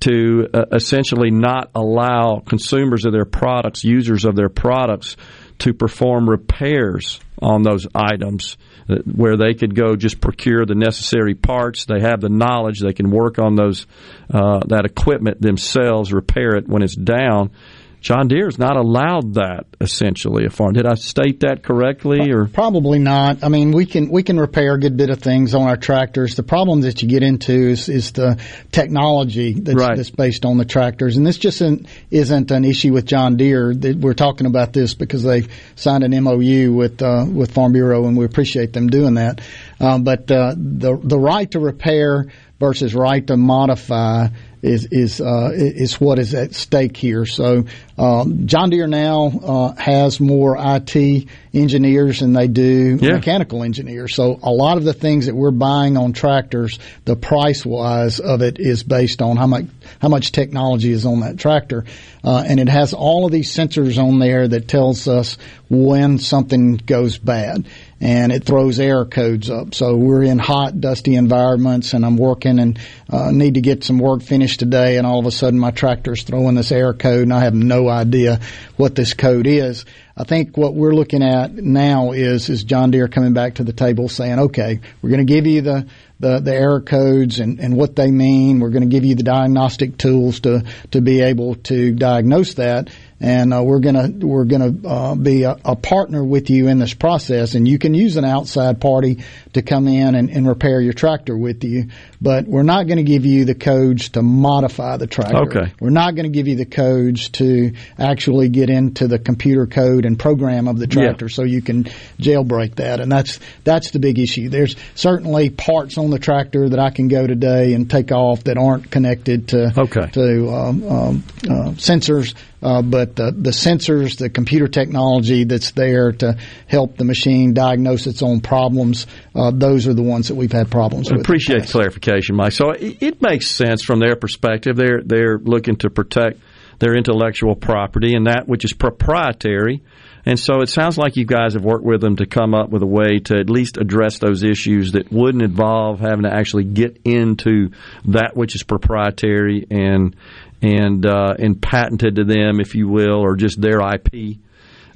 to uh, essentially not allow consumers of their products, users of their products, to perform repairs on those items uh, where they could go just procure the necessary parts. They have the knowledge. They can work on those uh, that equipment themselves, repair it when it's down. John Deere is not allowed that essentially a farm. Did I state that correctly or probably not? I mean, we can we can repair a good bit of things on our tractors. The problem that you get into is, is the technology that's, right. that's based on the tractors, and this just isn't, isn't an issue with John Deere. We're talking about this because they've signed an MOU with uh, with Farm Bureau, and we appreciate them doing that. Um, but uh, the the right to repair versus right to modify is is uh, is what is at stake here. So um, John Deere now uh, has more IT engineers than they do yeah. mechanical engineers. So a lot of the things that we're buying on tractors, the price wise of it is based on how much how much technology is on that tractor, uh, and it has all of these sensors on there that tells us when something goes bad and it throws error codes up. So we're in hot, dusty environments, and I'm working and uh, need to get some work finished today, and all of a sudden my tractor's throwing this error code, and I have no idea what this code is. I think what we're looking at now is is John Deere coming back to the table saying, okay, we're going to give you the the, the error codes and, and what they mean. We're going to give you the diagnostic tools to, to be able to diagnose that and uh, we're gonna we're gonna uh, be a, a, partner with you in this process. And you can use an outside party to come in and, and repair your tractor with you, but we're not going to give you the codes to modify the tractor. Okay. We're not going to give you the codes to actually get into the computer code and program of the tractor, yeah. so you can jailbreak that. And that's that's the big issue. There's certainly parts on the tractor that I can go today and take off that aren't connected to okay. to um, um, uh, sensors uh, but the, the sensors, the computer technology that's there to help the machine diagnose its own problems, uh, those are the ones that we've had problems with. I with. Appreciate clarification, Mike. So it, it, makes sense from their perspective. They're they're looking to protect their intellectual property and that which is proprietary And so it sounds like you guys have worked with them to come up with a way to at least address those issues that wouldn't involve having to actually get into that which is proprietary and and uh, and patented to them, if you will, or just their IP,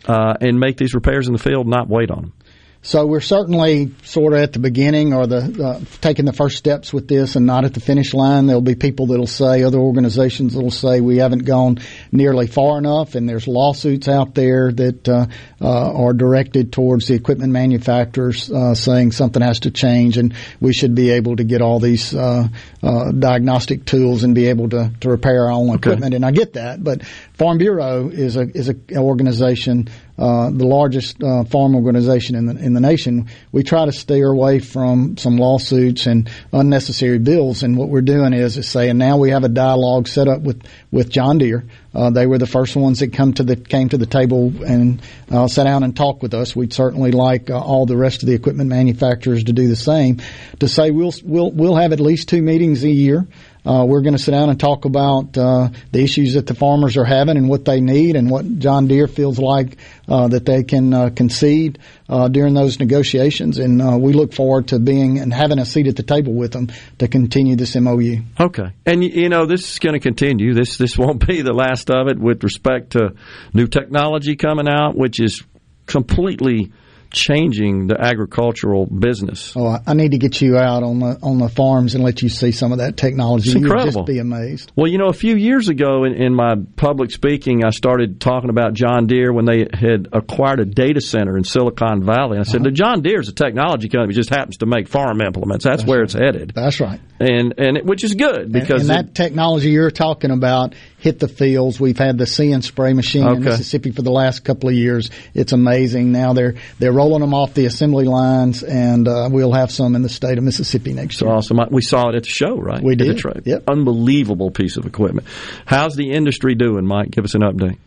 uh, and make these repairs in the field, not wait on them. So we're certainly sort of at the beginning or the uh, taking the first steps with this, and not at the finish line. There'll be people that'll say, other organizations that'll say we haven't gone nearly far enough, and there's lawsuits out there that uh, uh, are directed towards the equipment manufacturers, uh, saying something has to change, and we should be able to get all these uh, uh, diagnostic tools and be able to, to repair our own okay. equipment. And I get that, but Farm Bureau is a is an organization uh, the largest uh, farm organization in the in the nation, we try to steer away from some lawsuits and unnecessary bills. And what we're doing is, is saying now we have a dialogue set up with with John Deere. Uh, they were the first ones that come to the came to the table and uh, sat down and talked with us. We'd certainly like uh, all the rest of the equipment manufacturers to do the same. To say we'll we'll we'll have at least two meetings a year. Uh, we're going to sit down and talk about uh, the issues that the farmers are having and what they need and what John Deere feels like uh, that they can uh, concede uh, during those negotiations. And uh, we look forward to being and having a seat at the table with them to continue this MOU. Okay, and you know this is going to continue. This this won't be the last of it with respect to new technology coming out, which is completely changing the agricultural business. Oh, I need to get you out on the on the farms and let you see some of that technology. It's incredible. You'd just be amazed. Well, you know, a few years ago in, in my public speaking, I started talking about John Deere when they had acquired a data center in Silicon Valley. And I said, uh-huh. the John Deere is a technology company, just happens to make farm implements. That's, That's where right. it's headed. That's right. And and it, which is good because and, and that it, technology you're talking about hit the fields. We've had the and spray machine okay. in Mississippi for the last couple of years. It's amazing. Now they're they're rolling them off the assembly lines, and uh, we'll have some in the state of Mississippi next year. Awesome. We saw it at the show, right? We did. Yep. Unbelievable piece of equipment. How's the industry doing, Mike? Give us an update.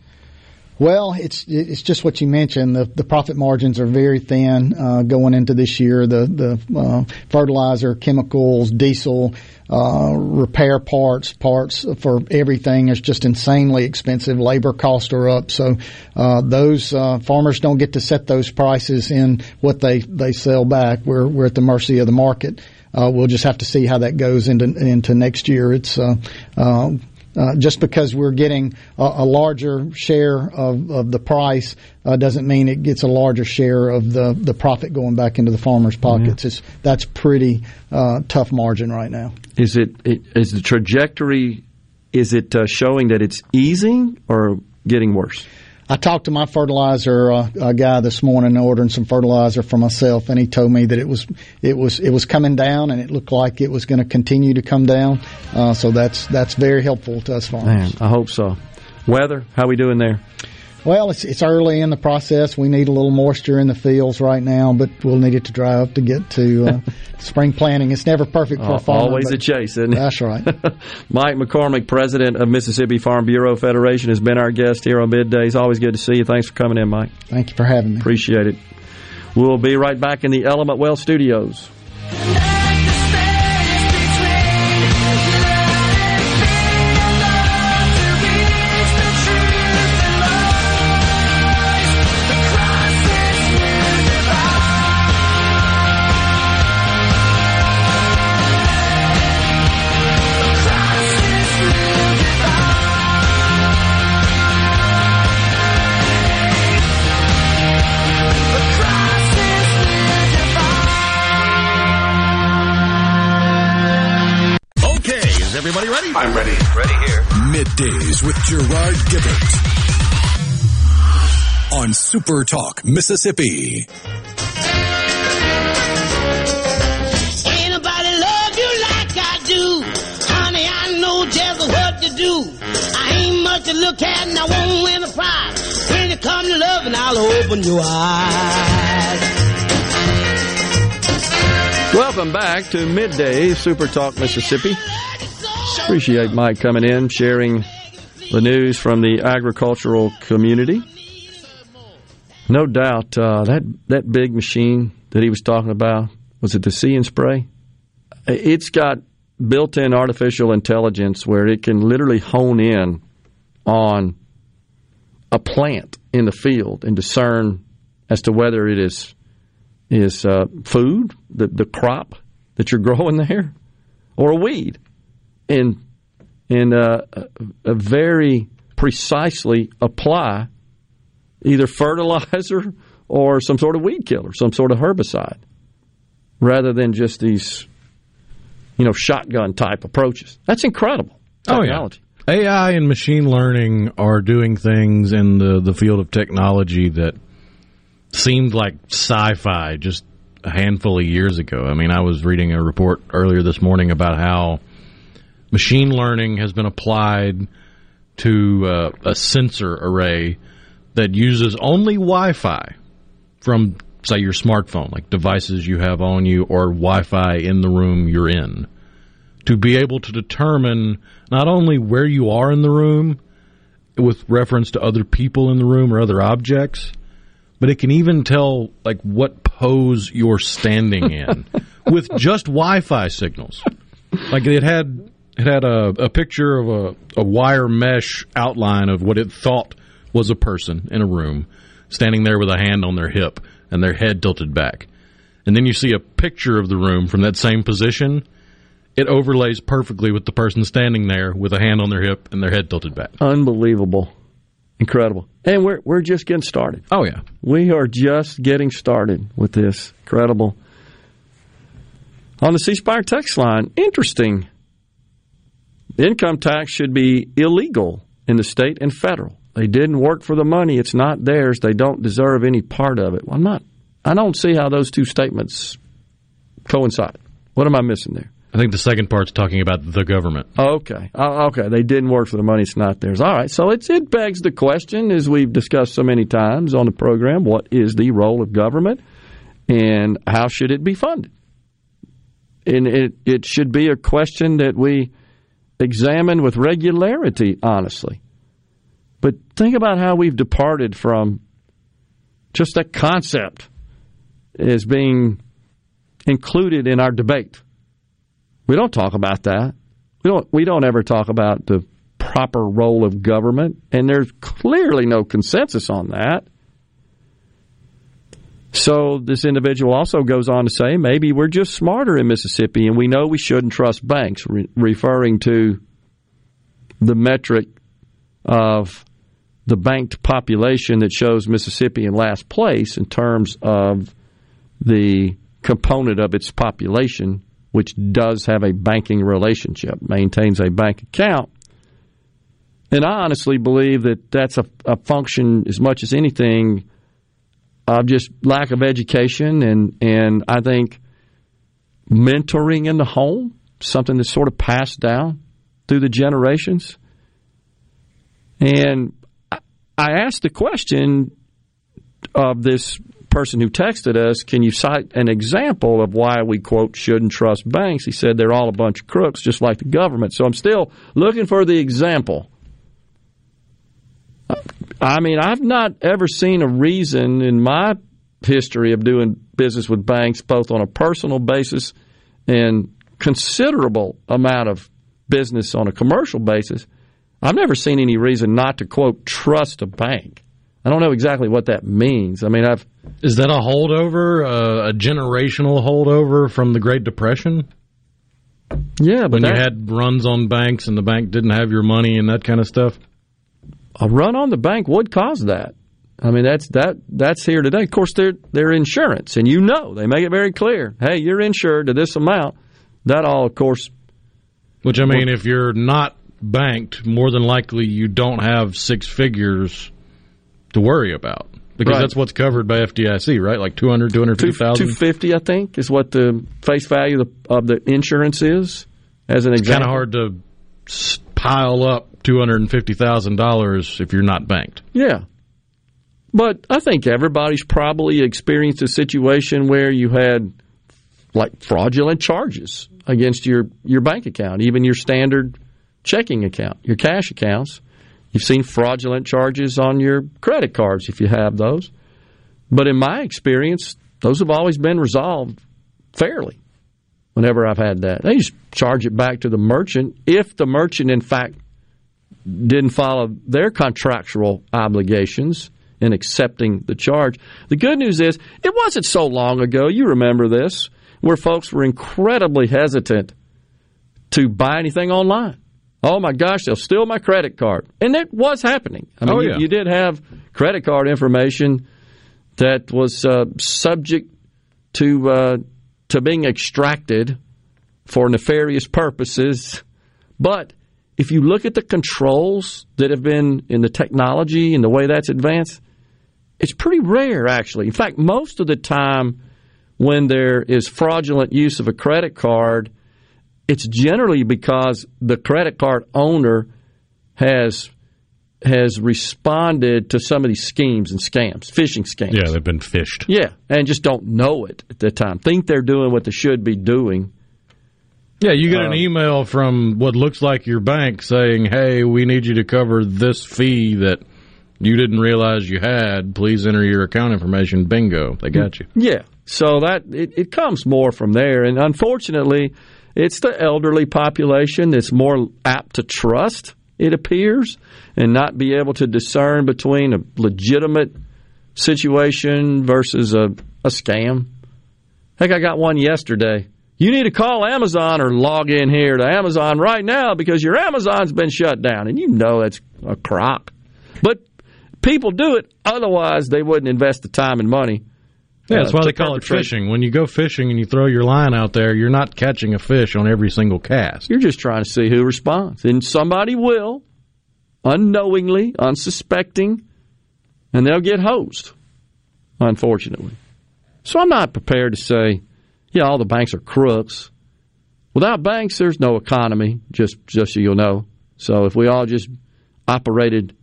Well, it's it's just what you mentioned. The the profit margins are very thin uh, going into this year. The the uh, fertilizer, chemicals, diesel, uh, repair parts, parts for everything is just insanely expensive. Labor costs are up, so uh, those uh, farmers don't get to set those prices in what they they sell back. We're we're at the mercy of the market. Uh, we'll just have to see how that goes into into next year. It's uh, uh, uh, just because we're getting a, a larger share of, of the price uh, doesn't mean it gets a larger share of the, the profit going back into the farmers' pockets. Yeah. It's, that's pretty uh, tough margin right now. Is it is the trajectory? Is it uh, showing that it's easing or getting worse? I talked to my fertilizer uh, guy this morning, ordering some fertilizer for myself, and he told me that it was it was it was coming down, and it looked like it was going to continue to come down. Uh, so that's that's very helpful to us farmers. Man, I hope so. Weather, how we doing there? Well, it's it's early in the process. We need a little moisture in the fields right now, but we'll need it to dry up to get to uh, spring planting. It's never perfect for a farmer. Always a chase, isn't it? That's right. Mike McCormick, president of Mississippi Farm Bureau Federation, has been our guest here on Midday. Middays. Always good to see you. Thanks for coming in, Mike. Thank you for having me. Appreciate it. We'll be right back in the Element Wealth studios. Middays with Gerard Gibert on Super Talk, Mississippi. Anybody love you like I do? Honey, I know just what to do. I ain't much to look at and I won't win a prize. When it comes to loving, I'll open your eyes. Welcome back to Midday Super Talk Mississippi. Appreciate Mike coming in, sharing the news from the agricultural community. No doubt uh, that that big machine that he was talking about was it the See and Spray? It's got built-in artificial intelligence where it can literally hone in on a plant in the field and discern as to whether it is is uh, food, the the crop that you're growing there, or a weed, and and uh, very precisely apply either fertilizer or some sort of weed killer, some sort of herbicide, rather than just these, you know, shotgun type approaches. That's incredible technology. Oh, yeah. AI and machine learning are doing things in the, the field of technology that seemed like sci-fi just a handful of years ago. I mean, I was reading a report earlier this morning about how machine learning has been applied to uh, a sensor array that uses only Wi-Fi from, say, your smartphone, like devices you have on you, or Wi-Fi in the room you're in, to be able to determine not only where you are in the room with reference to other people in the room or other objects, but it can even tell like what pose you're standing in with just Wi-Fi signals. Like it had it had a, a picture of a, a wire mesh outline of what it thought was a person in a room standing there with a hand on their hip and their head tilted back. And then you see a picture of the room from that same position. It overlays perfectly with the person standing there with a hand on their hip and their head tilted back. Unbelievable. Incredible. And we're we're just getting started. Oh yeah. We are just getting started with this. Incredible. On the C Spire text line, interesting. Income tax should be illegal in the state and federal. They didn't work for the money. It's not theirs. They don't deserve any part of it. Well, I'm not. I don't see how those two statements coincide. What am I missing there? I think the second part's talking about the government. Okay. Uh, okay. They didn't work for the money. It's not theirs. All right. So it's, it begs the question, as we've discussed so many times on the program, what is the role of government and how should it be funded? And it, it should be a question that we examine with regularity, honestly. But think about how we've departed from just that concept as being included in our debate. We don't talk about that. We don't we don't ever talk about the proper role of government, and there's clearly no consensus on that. So this individual also goes on to say maybe we're just smarter in Mississippi and we know we shouldn't trust banks, re- referring to the metric of the banked population that shows Mississippi in last place in terms of the component of its population which does have a banking relationship, maintains a bank account. And I honestly believe that that's a, a function as much as anything of just lack of education and, and I think mentoring in the home, something that's sort of passed down through the generations. And I asked the question of this person who texted us, can you cite an example of why we, quote, shouldn't trust banks? He said they're all a bunch of crooks, just like the government. So I'm still looking for the example. I mean, I've not ever seen a reason in my history of doing business with banks, both on a personal basis and considerable amount of business on a commercial basis. I've never seen any reason not to, quote, trust a bank. I don't know exactly what that means. I mean, I've is that a holdover, uh, a generational holdover from the Great Depression? Yeah, but when that, you had runs on banks and the bank didn't have your money and that kind of stuff. A run on the bank would cause that. I mean, that's that that's here today. Of course, they're they're insurance, and you know they make it very clear. Hey, you're insured to this amount. That all, of course. Which I mean, if you're not banked, more than likely you don't have six figures to worry about because right. that's what's covered by FDIC, right? Like 200, 250,000? 250, I think, is what the face value of the, of the insurance is, as an it's example. kind of hard to pile up $250,000 if you're not banked. Yeah. But I think everybody's probably experienced a situation where you had like fraudulent charges against your, your bank account, even your standard checking account, your cash accounts You've seen fraudulent charges on your credit cards if you have those. But in my experience, those have always been resolved fairly whenever I've had that. They just charge it back to the merchant if the merchant, in fact, didn't follow their contractual obligations in accepting the charge. The good news is it wasn't so long ago, you remember this, where folks were incredibly hesitant to buy anything online. Oh my gosh, they'll steal my credit card. And it was happening. I mean, Oh, you- yeah. you, did have credit card information that was uh, subject to uh, to being extracted for nefarious purposes. But if you look at the controls that have been in the technology and the way that's advanced, it's pretty rare, actually. In fact, most of the time when there is fraudulent use of a credit card, it's generally because the credit card owner has has responded to some of these schemes and scams, phishing scams. Yeah, they've been fished. Yeah, and just don't know it at the time. Think they're doing what they should be doing. Yeah, you get an Um, email from what looks like your bank saying, "Hey, we need you to cover this fee that you didn't realize you had. Please enter your account information." Bingo, they got you. Yeah, so that it, it comes more from there, and unfortunately, it's the elderly population that's more apt to trust. It appears, and not be able to discern between a legitimate situation versus a, a scam. Heck, I got one yesterday. You need to call Amazon or log in here to Amazon right now because your Amazon's been shut down, and you know it's a crock. But people do it, otherwise they wouldn't invest the time and money. Yeah, that's uh, why they call it fishing. When you go fishing and you throw your line out there, you're not catching a fish on every single cast. You're just trying to see who responds. And somebody will, unknowingly, unsuspecting, and they'll get hosed, unfortunately. So I'm not prepared to say, yeah, all the banks are crooks. Without banks, there's no economy, just, just so you'll know. So if we all just operated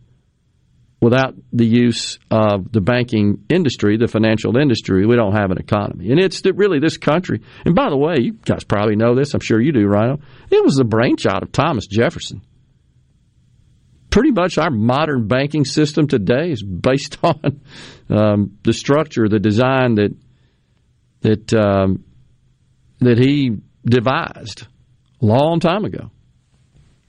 without the use of the banking industry, the financial industry, we don't have an economy. And it's really this country. And by the way, you guys probably know this. I'm sure you do, Rhino. It was the brainchild of Thomas Jefferson. Pretty much our modern banking system today is based on um, the structure, the design that that um, that he devised a long time ago.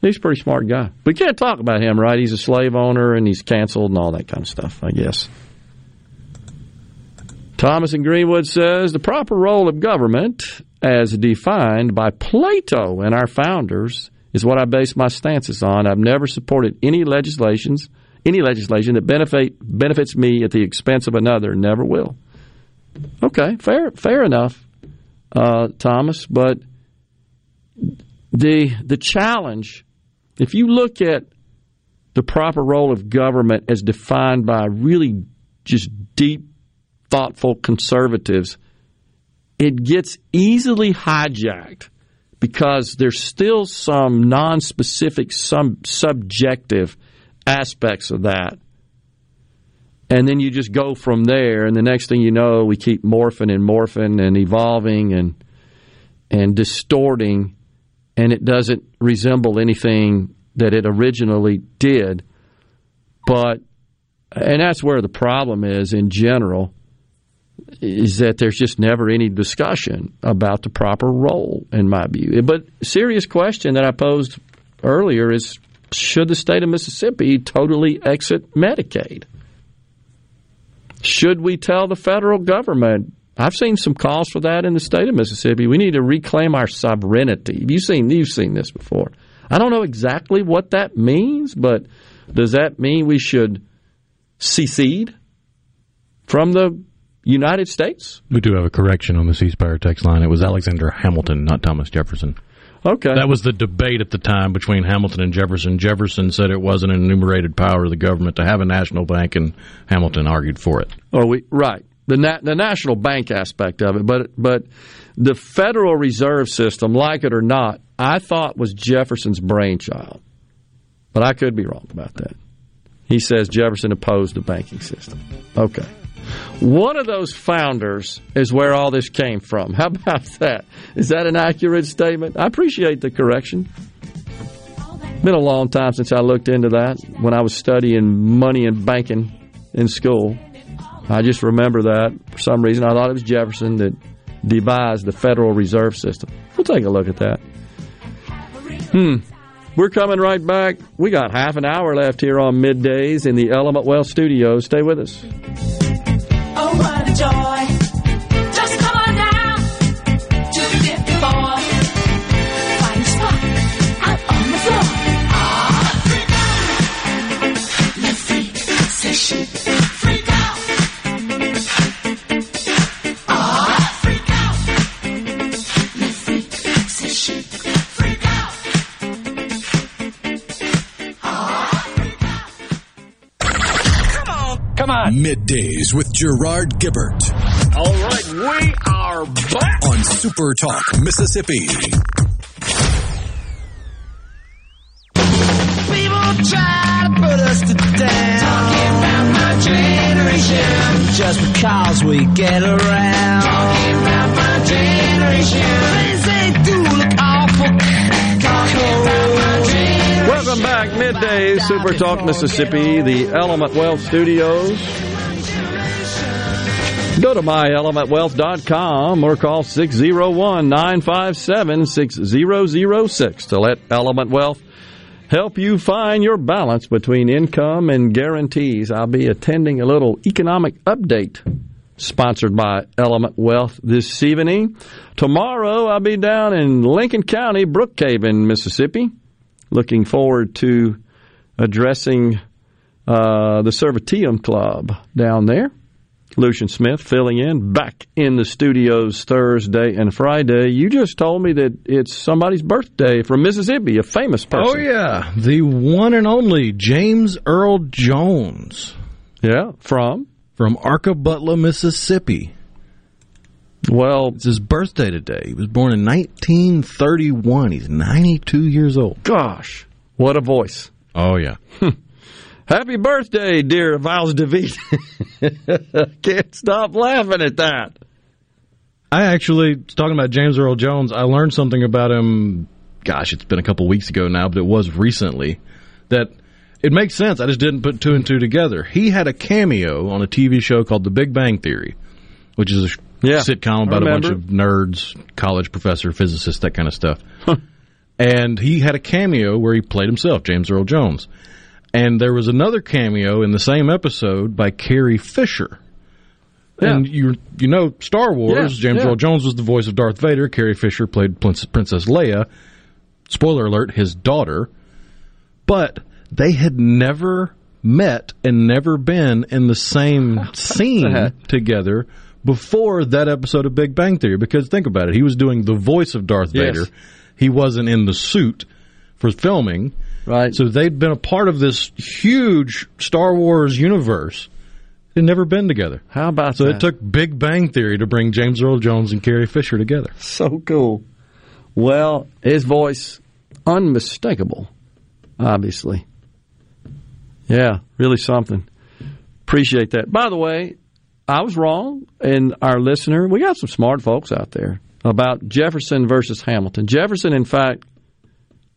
He's a pretty smart guy. We can't talk about him, right? He's a slave owner and he's canceled and all that kind of stuff, I guess. Thomas and Greenwood says the proper role of government, as defined by Plato and our founders, is what I base my stances on. I've never supported any legislations, any legislation that benefit benefits me at the expense of another, never will. Okay, fair, fair enough, uh, Thomas. But the the challenge, if you look at the proper role of government as defined by really just deep, thoughtful conservatives, it gets easily hijacked because there's still some non-specific, some subjective aspects of that. And then you just go from there, and the next thing you know, we keep morphing and morphing and evolving and and distorting, and it doesn't resemble anything that it originally did. But and that's where the problem is in general is that there's just never any discussion about the proper role in my view. But serious question that I posed earlier is should the state of Mississippi totally exit Medicaid? Should we tell the federal government? I've seen some calls for that in the state of Mississippi. We need to reclaim our sovereignty. You've seen you've seen this before. I don't know exactly what that means, but does that mean we should secede from the United States? We do have a correction on the C Spire text line. It was Alexander Hamilton, not Thomas Jefferson. Okay. That was the debate at the time between Hamilton and Jefferson. Jefferson said it wasn't an enumerated power of the government to have a national bank, and Hamilton argued for it. Or we right the na- the national bank aspect of it, but but the Federal Reserve System, like it or not, I thought was Jefferson's brainchild, but I could be wrong about that. He says Jefferson opposed the banking system. Okay. One of those founders is where all this came from. How about that? Is that an accurate statement? I appreciate the correction. Been a long time since I looked into that when I was studying money and banking in school. I just remember that for some reason. I thought it was Jefferson that devised the Federal Reserve System. We'll take a look at that. Hmm. We're coming right back. We got half an hour left here on middays in the Element Wealth studios. Stay with us. Joy. Middays with Gerard Gibert All right, we are back. on Super Talk, Mississippi. People try to put us to down. Talking about my generation. Just because we get around. Talking about my generation. Things they do look awful. Talking about my generation. Welcome back, midday Super Talk Mississippi, the Element Wealth Studios. Go to myelementwealth.com or call 601 957 6006 to let Element Wealth help you find your balance between income and guarantees. I'll be attending a little economic update sponsored by Element Wealth this evening. Tomorrow, I'll be down in Lincoln County, Brookhaven, Mississippi. Looking forward to addressing uh, the Servitium Club down there. Lucian Smith filling in back in the studios Thursday and Friday. You just told me that it's somebody's birthday from Mississippi, a famous oh, person. Oh yeah, the one and only James Earl Jones. Yeah, from from Arkabutla, Mississippi. Well, it's his birthday today. He was born in 1931. He's 92 years old. Gosh, what a voice! Oh yeah. Hmm. Happy birthday, dear Vals David. Can't stop laughing at that. I actually, talking about James Earl Jones, I learned something about him. Gosh, it's been a couple weeks ago now, but it was recently that it makes sense. I just didn't put two and two together. He had a cameo on a TV show called The Big Bang Theory, which is a Yeah, sitcom about a bunch of nerds, college professor, physicists, that kind of stuff. and he had a cameo where he played himself, James Earl Jones. And there was another cameo in the same episode by Carrie Fisher. And you you know Star Wars. Yeah, James yeah. Earl Jones was the voice of Darth Vader. Carrie Fisher played Princess Leia. Spoiler alert: his daughter. But they had never met and never been in the same scene together before that episode of Big Bang Theory. Because think about it, he was doing the voice of Darth Yes. Vader. He wasn't in the suit for filming. Right. So they'd been a part of this huge Star Wars universe. They'd never been together. How about So that? it took Big Bang Theory to bring James Earl Jones and Carrie Fisher together. So cool. Well, his voice, unmistakable, obviously. Yeah, really something. Appreciate that. By the way, I was wrong, and our listener, we got some smart folks out there about Jefferson versus Hamilton. Jefferson, in fact,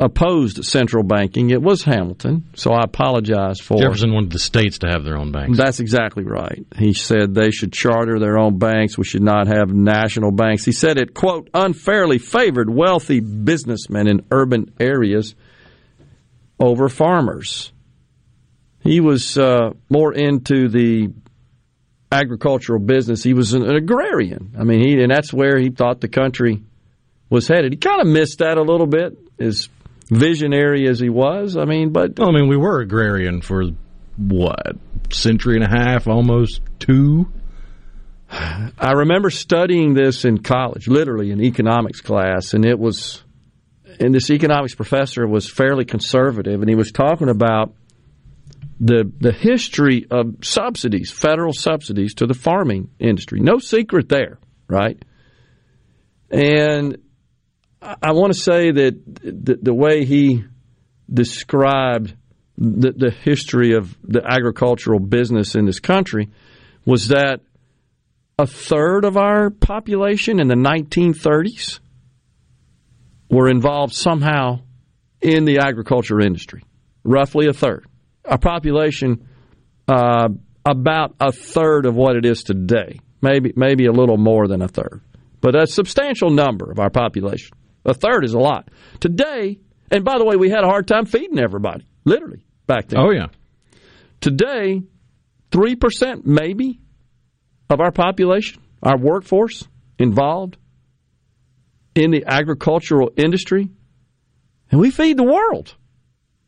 opposed central banking. It was Hamilton, so I apologize for Jefferson wanted the states to have their own banks. that's exactly right. He said they should charter their own banks. We should not have national banks. He said it, quote, unfairly favored wealthy businessmen in urban areas over farmers. He was uh, more into the agricultural business. He was an, an agrarian. I mean, he and that's where he thought the country was headed. He kind of missed that a little bit, as visionary as he was. I mean, but Well, I mean, we were agrarian for what century and a half, almost two. I remember studying this in college, literally in economics class, and it was, and this economics professor was fairly conservative, and he was talking about the the history of subsidies, federal subsidies to the farming industry. No secret there, right? And I, want to say that the, the way he described the, the history of the agricultural business in this country was that a third of our population in the 1930s were involved somehow in the agriculture industry. Roughly a third. Our population, uh, about a third of what it is today. Maybe maybe a little more than a third, but a substantial number of our population. A third is a lot. Today, And by the way, we had a hard time feeding everybody, literally, back then. Oh, yeah. Today, 3% maybe of our population, our workforce involved in the agricultural industry, and we feed the world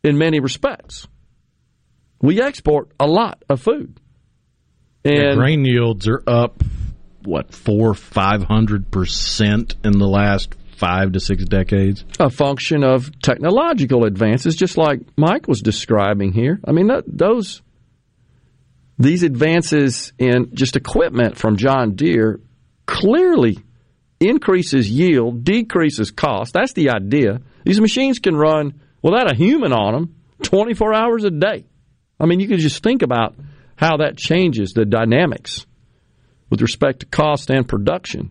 in many respects. We export a lot of food. The And grain yields are up, what, four, five hundred percent in the last five to six decades. a function of technological advances, just like Mike was describing here. I mean, those these advances in just equipment from John Deere clearly increases yield, decreases cost. That's the idea. These machines can run without a human on them 24 hours a day. I mean, you can just think about how that changes the dynamics with respect to cost and production.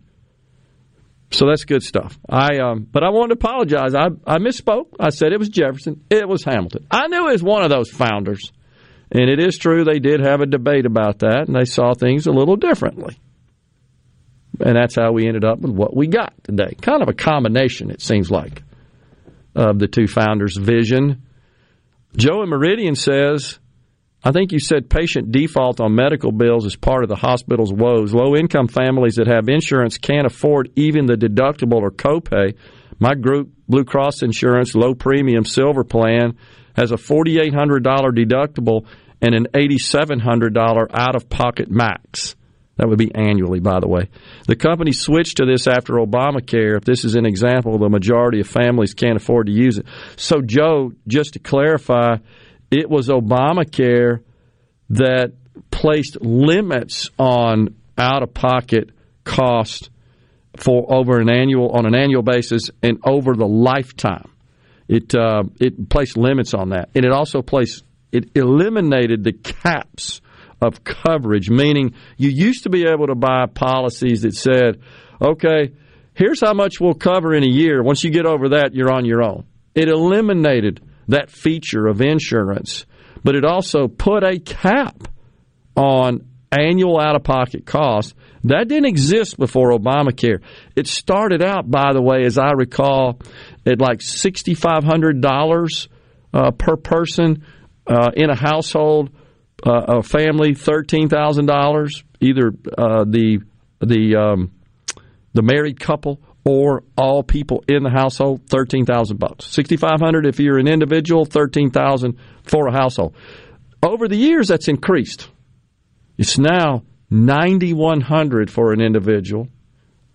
So that's good stuff. I um, but I wanted to apologize. I I misspoke. I said it was Jefferson. It was Hamilton. I knew it was one of those founders, and it is true they did have a debate about that, and they saw things a little differently. And that's how we ended up with what we got today. Kind of a combination, it seems like, of the two founders' vision. Joe in Meridian says, I think you said patient default on medical bills is part of the hospital's woes. Low income families that have insurance can't afford even the deductible or copay. My group, Blue Cross Insurance, low premium silver plan, has a $4,800 deductible and an $8,700 out of pocket max. That would be annually, by the way. The company switched to this after Obamacare. If this is an example, the majority of families can't afford to use it. So, Joe, just to clarify, it was Obamacare that placed limits on out of pocket cost for over an annual on an annual basis and over the lifetime. It uh, it placed limits on that, and it also placed it eliminated the caps of coverage, meaning you used to be able to buy policies that said, okay, here's how much we'll cover in a year. Once you get over that, you're on your own. It eliminated that feature of insurance, but it also put a cap on annual out of pocket costs. That didn't exist before Obamacare. It started out, by the way, as I recall, at like $6,500 uh, per person uh, in a household, uh, a family, $13,000, either uh, the, the, um, the married couple or all people in the household, thirteen thousand bucks. Sixty five hundred if you're an individual, thirteen thousand for a household. Over the years, that's increased. It's now ninety one hundred for an individual,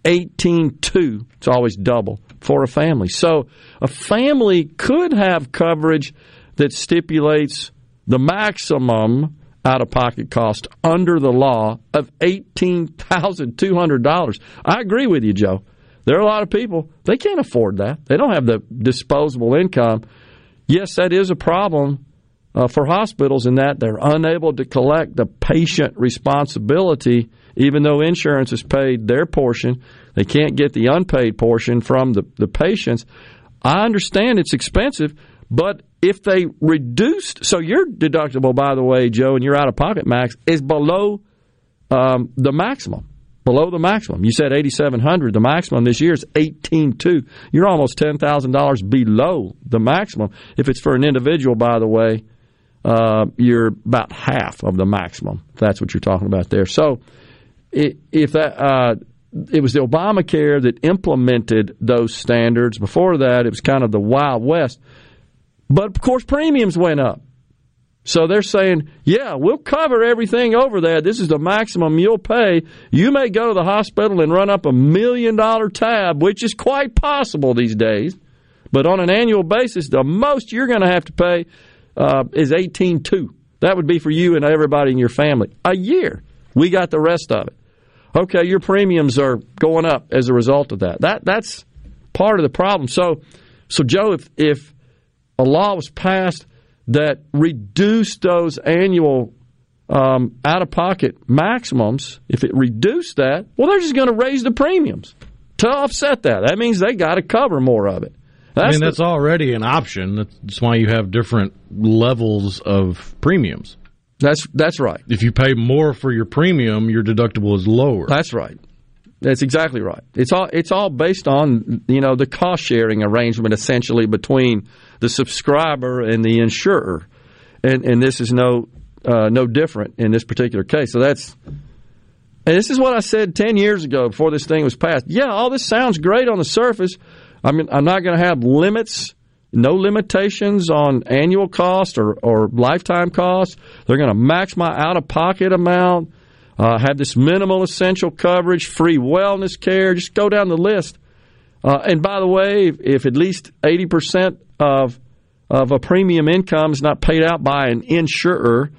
eighteen two. It's always double for a family. So a family could have coverage that stipulates the maximum out of pocket cost under the law of eighteen thousand two hundred dollars. I agree with you, Joe. There are a lot of people, they can't afford that. They don't have the disposable income. Yes, that is a problem uh, for hospitals in that they're unable to collect the patient responsibility, even though insurance has paid their portion. They can't get the unpaid portion from the, the patients. I understand it's expensive, but if they reduced, so your deductible, by the way, Joe, and your out of pocket max is below um, the maximum below the maximum. You said 8700 the maximum this year is 182 You're almost $10,000 below the maximum. If it's for an individual, by the way, uh, you're about half of the maximum. That's what you're talking about there. So if that uh, it was the Obamacare that implemented those standards. Before that, it was kind of the Wild West. But of course, premiums went up. So they're saying, yeah, we'll cover everything over that. This is the maximum you'll pay. You may go to the hospital and run up a million dollar tab, which is quite possible these days. But on an annual basis, the most you're going to have to pay uh, is eighteen two. That would be for you and everybody in your family a year. We got the rest of it. Okay, your premiums are going up as a result of that. That that's part of the problem. So, so Joe, if if a law was passed that reduced those annual um, out of pocket maximums, if it reduced that, well, they're just going to raise the premiums to offset that. That means they got to cover more of it. That's I mean, the, that's already an option. That's why you have different levels of premiums. That's that's right. If you pay more for your premium, your deductible is lower. That's right. That's exactly right. It's all it's all based on you know the cost sharing arrangement essentially between the subscriber and the insurer, and and this is no uh, no different in this particular case. So that's and this is what I said ten years ago before this thing was passed. Yeah, all this sounds great on the surface. I mean, I'm not going to have limits, no limitations on annual cost or or lifetime cost. They're going to max my out of pocket amount uh, have this minimal essential coverage, free wellness care. Just go down the list. Uh, and by the way, if, if at least 80% of, of a premium income is not paid out by an insurer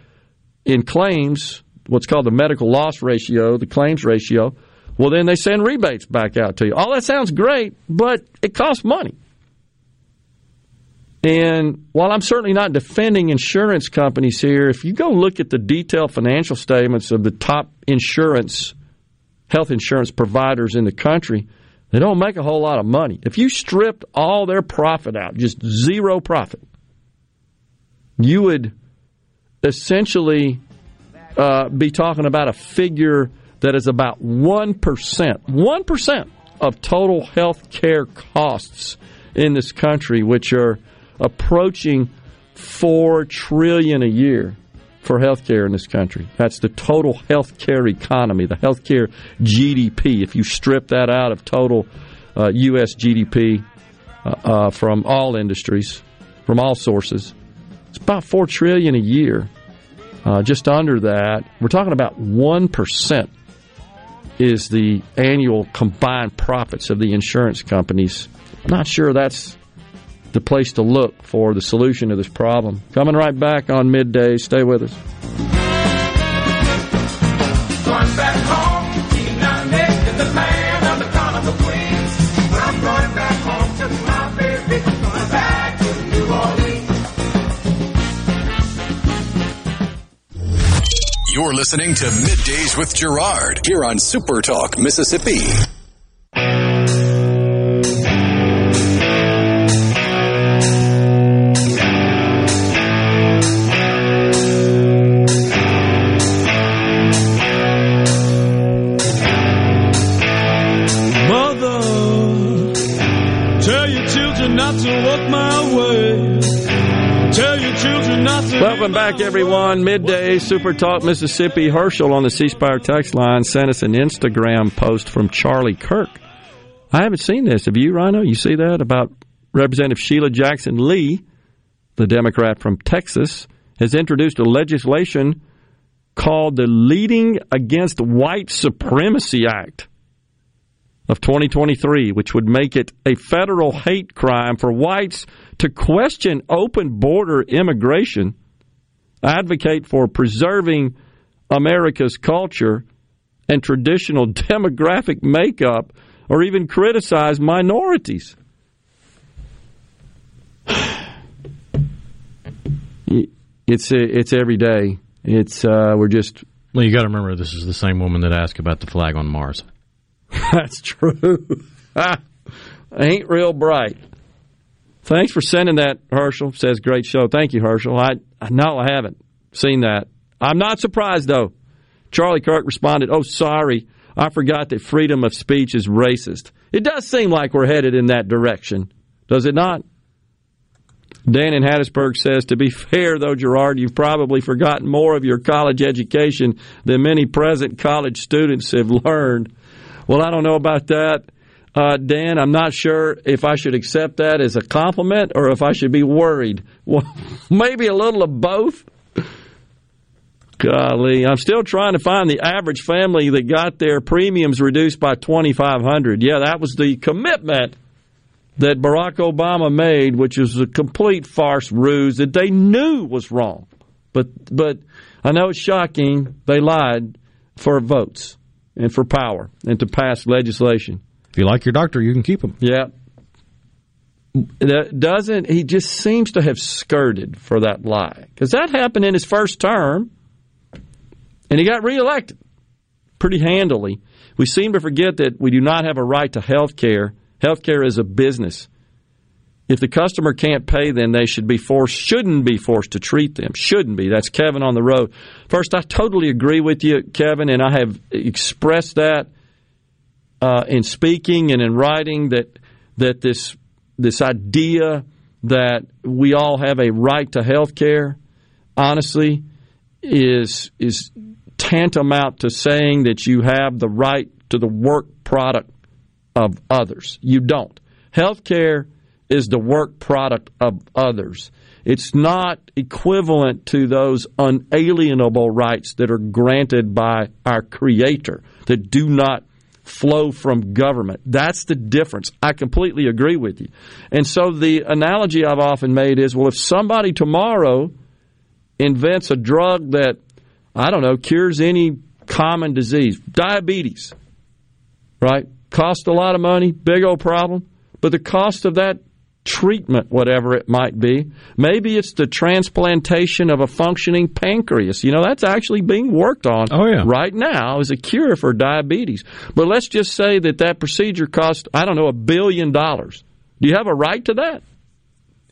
in claims, what's called the medical loss ratio, the claims ratio, well, then they send rebates back out to you. All that sounds great, but it costs money. And while I'm certainly not defending insurance companies here, if you go look at the detailed financial statements of the top insurance, health insurance providers in the country, they don't make a whole lot of money. If you stripped all their profit out, just zero profit, you would essentially uh, be talking about a figure that is about 1%, 1% of total health care costs in this country, which are approaching four trillion a year for healthcare in this country. That's the total healthcare economy, the healthcare GDP. If you strip that out of total uh, U.S. GDP uh, uh, from all industries, from all sources, it's about four trillion a year. Uh, just under that, we're talking about one percent is the annual combined profits of the insurance companies. I'm not sure that's the place to look for the solution to this problem. Coming right back on midday. Stay with us. Going back home, Tina Nick is the land of the carnival queens. I'm going back home to my baby, going back to New Orleans. You're listening to Middays with Gerard here on Super Talk, Mississippi. Back, everyone. Midday Super Talk Mississippi. Herschel on the C Spire text line sent us an Instagram post from Charlie Kirk. I haven't seen this. Have you, Rhino? You see that about Representative Sheila Jackson Lee, the Democrat from Texas, has introduced a legislation called the Leading Against White Supremacy Act of 2023, which would make it a federal hate crime for whites to question open border immigration, advocate for preserving America's culture and traditional demographic makeup, or even criticize minorities. It's it's every day. It's uh, we're just Well, you got to remember this is the same woman that asked about the flag on Mars. That's true. Ain't real bright. Thanks for sending that, Herschel. Says great show. Thank you, Herschel. I no, I haven't seen that. I'm not surprised though. Charlie Kirk responded, "Oh, sorry, I forgot that freedom of speech is racist." It does seem like we're headed in that direction, does it not? Dan in Hattiesburg says, to be fair, though, Gerard, you've probably forgotten more of your college education than many present college students have learned. Well, I don't know about that. Uh, Dan, I'm not sure if I should accept that as a compliment or if I should be worried. Well, maybe a little of both. Golly, I'm still trying to find the average family that got their premiums reduced by 2,500. Yeah, that was the commitment that Barack Obama made, which is a complete farce ruse that they knew was wrong. But but I know it's shocking. They lied for votes and for power and to pass legislation. If you like your doctor, you can keep him. Yeah. That doesn't he just seems to have skirted for that lie because that happened in his first term, and he got reelected pretty handily. We seem to forget that we do not have a right to health care. Health care is a business. If the customer can't pay then they should be forced, shouldn't be forced to treat them. Shouldn't be. That's Kevin on the road. First, I totally agree with you, Kevin, and I have expressed that uh, in speaking and in writing that that this this idea that we all have a right to health care, honestly, is is tantamount to saying that you have the right to the work product of others. You don't. Health care is the work product of others. It's not equivalent to those unalienable rights that are granted by our Creator that do not flow from government. That's the difference. I completely agree with you. And so the analogy I've often made is well, if somebody tomorrow invents a drug that, I don't know, cures any common disease, diabetes, right? Cost a lot of money, big old problem, but the cost of that treatment, whatever it might be. Maybe it's the transplantation of a functioning pancreas. You know, that's actually being worked on oh, yeah. right now as a cure for diabetes. But let's just say that that procedure cost, I don't know, a billion dollars. Do you have a right to that?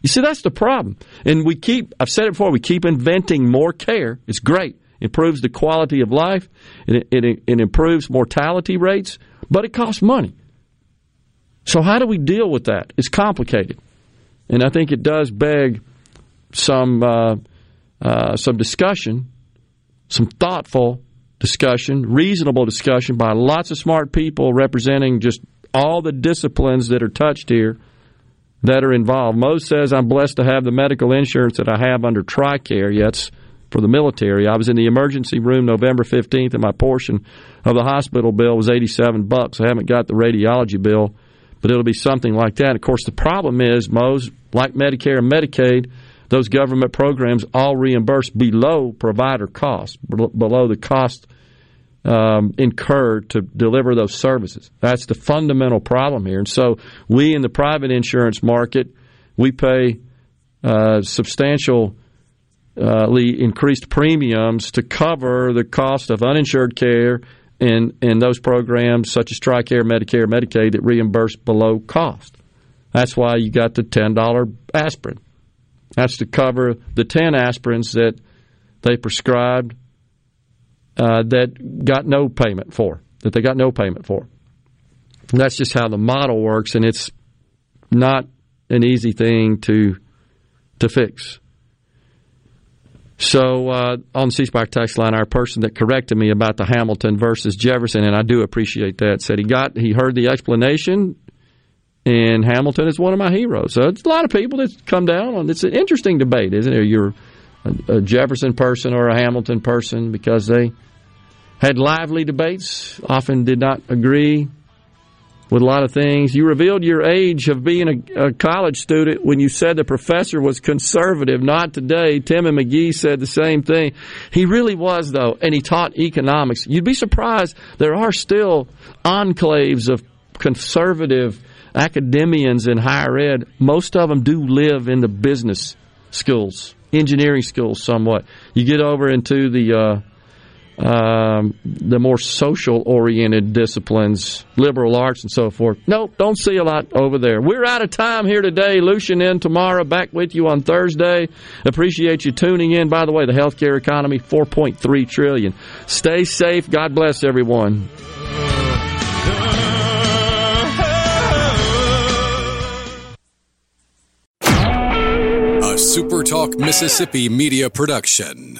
You see, that's the problem. And we keep, I've said it before, we keep inventing more care. It's great. It improves the quality of life, it, it, it improves mortality rates, but it costs money. So, how do we deal with that? It's complicated. And I think it does beg some, uh, uh, some discussion, some thoughtful discussion, reasonable discussion by lots of smart people representing just all the disciplines that are touched here that are involved. Mose says, I'm blessed to have the medical insurance that I have under TRICARE. Yes, for the military. I was in the emergency room November 15th, and my portion of the hospital bill was 87 bucks. I haven't got the radiology bill but it'll be something like that. Of course, the problem is, Mose, like Medicare and Medicaid, those government programs all reimburse below provider cost, below the cost um, incurred to deliver those services. That's the fundamental problem here. And so we in the private insurance market, we pay uh, substantially increased premiums to cover the cost of uninsured care in, in those programs such as TRICARE, Medicare, Medicaid that reimburse below cost. That's why you got the $10 aspirin. That's to cover the 10 aspirins that they prescribed uh, that got no payment for, that they got no payment for. And that's just how the model works, and it's not an easy thing to to fix. So uh, on the C Spire text line, our person that corrected me about the Hamilton versus Jefferson, and I do appreciate that, said he got he heard the explanation, and Hamilton is one of my heroes. So it's a lot of people that come down on. It's an interesting debate, isn't it? You're a, a Jefferson person or a Hamilton person because they had lively debates, often did not agree with a lot of things. You revealed your age of being a, a, college student when you said the professor was conservative. Not today. Tim and McGee said the same thing. He really was, though, and he taught economics. You'd be surprised there are still enclaves of conservative academians in higher ed. Most of them do live in the business schools, engineering schools, somewhat. You get over into the uh, um, the more social oriented disciplines, liberal arts, and so forth. Nope, don't see a lot over there. We're out of time here today. Lucian in tomorrow. Back with you on Thursday. Appreciate you tuning in. By the way, the healthcare economy, four point three trillion. Stay safe. God bless everyone. A SuperTalk Mississippi media production.